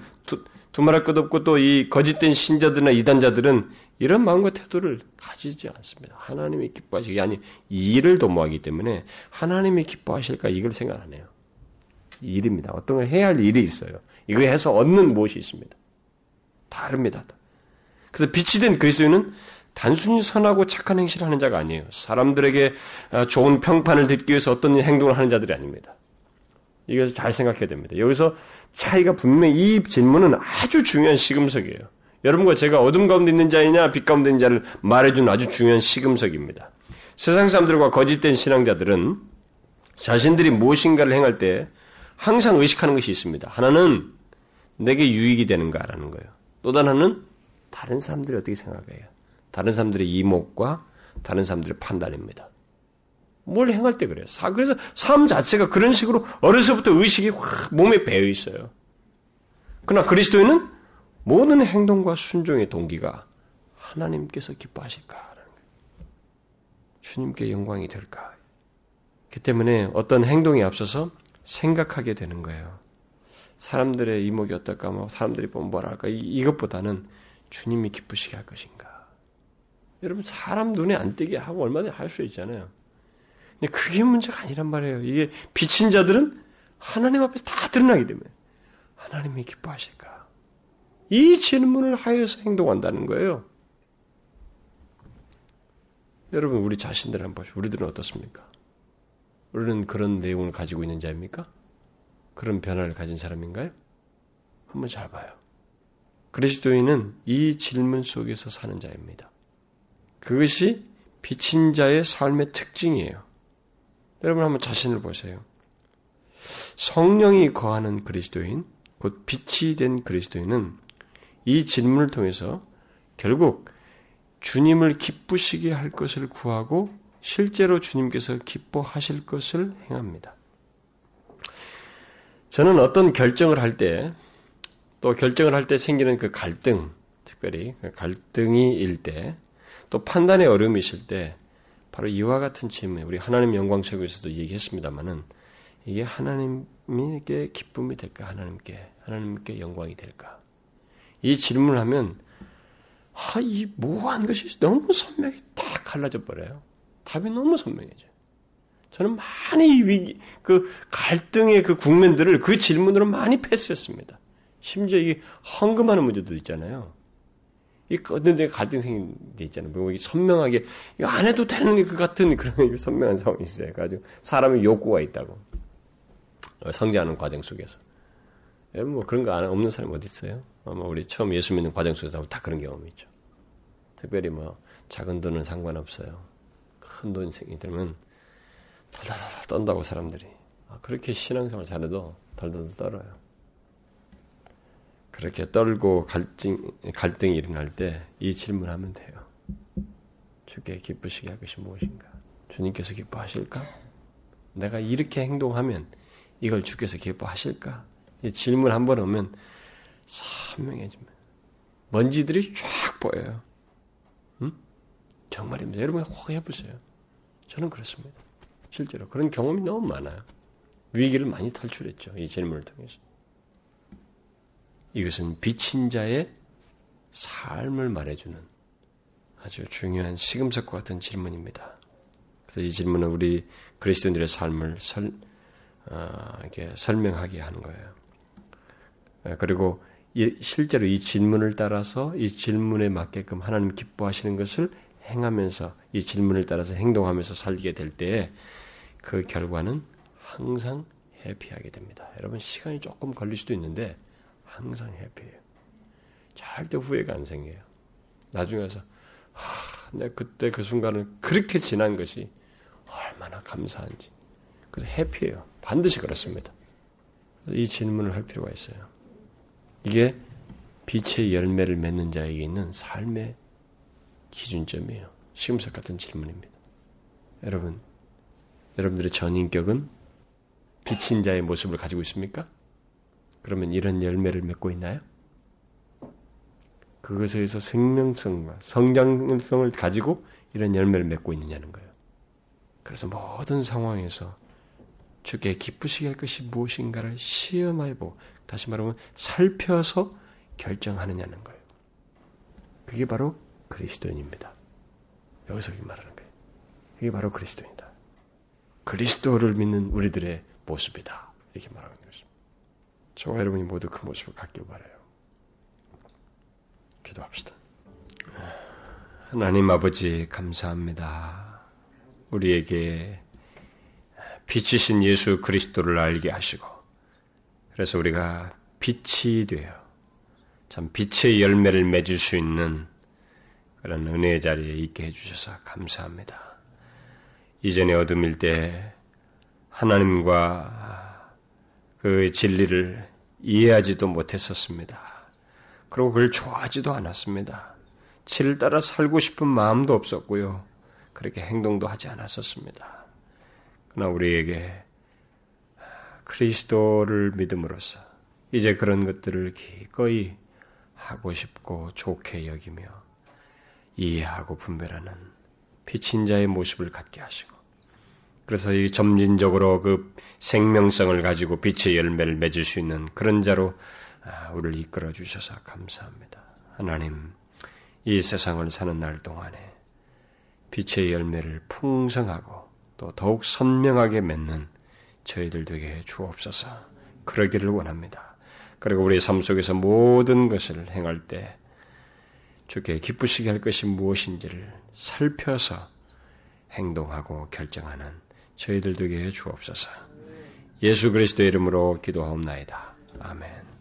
Speaker 1: 두, 두말할 것 없고 또 이 거짓된 신자들이나 이단자들은 이런 마음과 태도를 가지지 않습니다. 하나님이 기뻐하시기 아니 일을 도모하기 때문에 하나님이 기뻐하실까 이걸 생각 안 해요. 일입니다. 어떤 걸 해야 할 일이 있어요. 이거 해서 얻는 무엇이 있습니다. 다릅니다. 그래서 빛이 된 그리스도인은 단순히 선하고 착한 행실을 하는 자가 아니에요. 사람들에게 아, 좋은 평판을 듣기 위해서 어떤 행동을 하는 자들이 아닙니다. 이것을 잘 생각해야 됩니다. 여기서 차이가 분명히 이 질문은 아주 중요한 시금석이에요. 여러분과 제가 어둠 가운데 있는 자이냐 빛 가운데 있는 자를 말해주는 아주 중요한 시금석입니다. 세상 사람들과 거짓된 신앙자들은 자신들이 무엇인가를 행할 때 항상 의식하는 것이 있습니다. 하나는 내게 유익이 되는가라는 거예요. 또 하나는 다른 사람들이 어떻게 생각해요. 다른 사람들의 이목과 다른 사람들의 판단입니다. 뭘 행할 때 그래요. 그래서 삶 자체가 그런 식으로 어려서부터 의식이 확 몸에 배어 있어요. 그러나 그리스도인은 모든 행동과 순종의 동기가 하나님께서 기뻐하실까라는 거예요. 주님께 영광이 될까. 그 때문에 어떤 행동에 앞서서 생각하게 되는 거예요. 사람들의 이목이 어떨까, 뭐 사람들이 보면 뭐라 할까, 이, 것보다는 주님이 기쁘시게 할 것인가. 여러분, 사람 눈에 안 띄게 하고 얼마든지 할수 있잖아요. 근데 그게 문제가 아니란 말이에요. 이게 비친 자들은 하나님 앞에서 다 드러나기 때문에 하나님이 기뻐하실까? 이 질문을 하여서 행동한다는 거예요. 여러분, 우리 자신들 한번 보시죠. 우리들은 어떻습니까? 우리는 그런 내용을 가지고 있는 자입니까? 그런 변화를 가진 사람인가요? 한번 잘 봐요. 그리스도인은 이 질문 속에서 사는 자입니다. 그것이 비친 자의 삶의 특징이에요. 여러분 한번 자신을 보세요. 성령이 거하는 그리스도인, 곧 빛이 된 그리스도인은 이 질문을 통해서 결국 주님을 기쁘시게 할 것을 구하고 실제로 주님께서 기뻐하실 것을 행합니다. 저는 어떤 결정을 할 때, 또 결정을 할 때 생기는 그 갈등, 특별히 그 갈등이 일 때, 또 판단의 어려움이 있을 때, 바로 이와 같은 질문, 우리 하나님 영광 책에서도 얘기했습니다만은, 이게 하나님께 기쁨이 될까? 하나님께, 하나님께 영광이 될까? 이 질문을 하면, 아, 이 모호한 것이 너무 선명히 딱 갈라져 버려요. 답이 너무 선명해져요. 저는 많이 위기, 그 갈등의 그 국면들을 그 질문으로 많이 패스했습니다. 심지어 이 헌금하는 문제도 있잖아요. 이 어떤 데 갈등 생긴 게 있잖아요. 뭐 선명하게 이거 안 해도 되는 것 같은 그런 <laughs> 선명한 상황이 있어요. 가지고 사람의 욕구가 있다고 성장하는 과정 속에서 예, 뭐 그런 거 없는 사람이 어디 있어요? 아마 우리 처음 예수 믿는 과정 속에서 다 그런 경험이 있죠. 특별히 뭐 작은 돈은 상관없어요. 큰돈 생이 들면 달달달 떤다고 사람들이 아, 그렇게 신앙생활 잘해도 달달달 떨어요. 그렇게 떨고 갈증, 갈등이 일어날 때 이 질문하면 돼요. 주께 기쁘시게 할 것이 무엇인가? 주님께서 기뻐하실까? 내가 이렇게 행동하면 이걸 주께서 기뻐하실까? 이 질문 한 번 오면 선명해집니다. 먼지들이 쫙 보여요. 음? 정말입니다. 여러분 혹 해보세요. 저는 그렇습니다. 실제로 그런 경험이 너무 많아요. 위기를 많이 탈출했죠. 이 질문을 통해서. 이것은 비친 자의 삶을 말해주는 아주 중요한 시금석과 같은 질문입니다. 그래서 이 질문은 우리 그리스도인들의 삶을 설, 어, 이렇게 설명하게 하는 거예요. 예, 그리고 이, 실제로 이 질문을 따라서 이 질문에 맞게끔 하나님 기뻐하시는 것을 행하면서 이 질문을 따라서 행동하면서 살게 될 때에 그 결과는 항상 해피하게 됩니다. 여러분 시간이 조금 걸릴 수도 있는데 항상 해피해요. 절대 후회가 안 생겨요. 나중에 와서 하, 내가 그때 그 순간을 그렇게 지난 것이 얼마나 감사한지. 그래서 해피해요. 반드시 그렇습니다. 이 질문을 할 필요가 있어요. 이게 빛의 열매를 맺는 자에게 있는 삶의 기준점이에요. 시금석 같은 질문입니다. 여러분, 여러분들의 전인격은 비친 자의 모습을 가지고 있습니까? 그러면 이런 열매를 맺고 있나요? 그것에서 생명성과 성장성을 가지고 이런 열매를 맺고 있느냐는 거예요. 그래서 모든 상황에서 주께 기쁘시게 할 것이 무엇인가를 시험해보고 다시 말하면 살펴서 결정하느냐는 거예요. 그게 바로 그리스도인입니다. 여기서 말하는 거예요. 그게 바로 그리스도인이다. 그리스도를 믿는 우리들의 모습이다. 이렇게 말하는 것입니다. 저와 여러분이 모두 그 모습을 갖길 바라요. 기도합시다. 하나님 아버지 감사합니다. 우리에게 빛이신 예수 그리스도를 알게 하시고 그래서 우리가 빛이 되어 참 빛의 열매를 맺을 수 있는 그런 은혜의 자리에 있게 해주셔서 감사합니다. 이전에 어둠일 때 하나님과 그 진리를 이해하지도 못했었습니다. 그리고 그걸 좋아하지도 않았습니다. 치를 따라 살고 싶은 마음도 없었고요. 그렇게 행동도 하지 않았었습니다. 그러나 우리에게 그리스도를 믿음으로써 이제 그런 것들을 기꺼이 하고 싶고 좋게 여기며 이해하고 분별하는 비친 자의 모습을 갖게 하시고 그래서 이 점진적으로 그 생명성을 가지고 빛의 열매를 맺을 수 있는 그런 자로 아, 우리를 이끌어 주셔서 감사합니다. 하나님, 이 세상을 사는 날 동안에 빛의 열매를 풍성하고 또 더욱 선명하게 맺는 저희들 되게 주옵소서. 그러기를 원합니다. 그리고 우리 삶 속에서 모든 것을 행할 때 주께 기쁘시게 할 것이 무엇인지를 살펴서 행동하고 결정하는 저희들 되게 주옵소서. 예수 그리스도의 이름으로 기도하옵나이다. 아멘.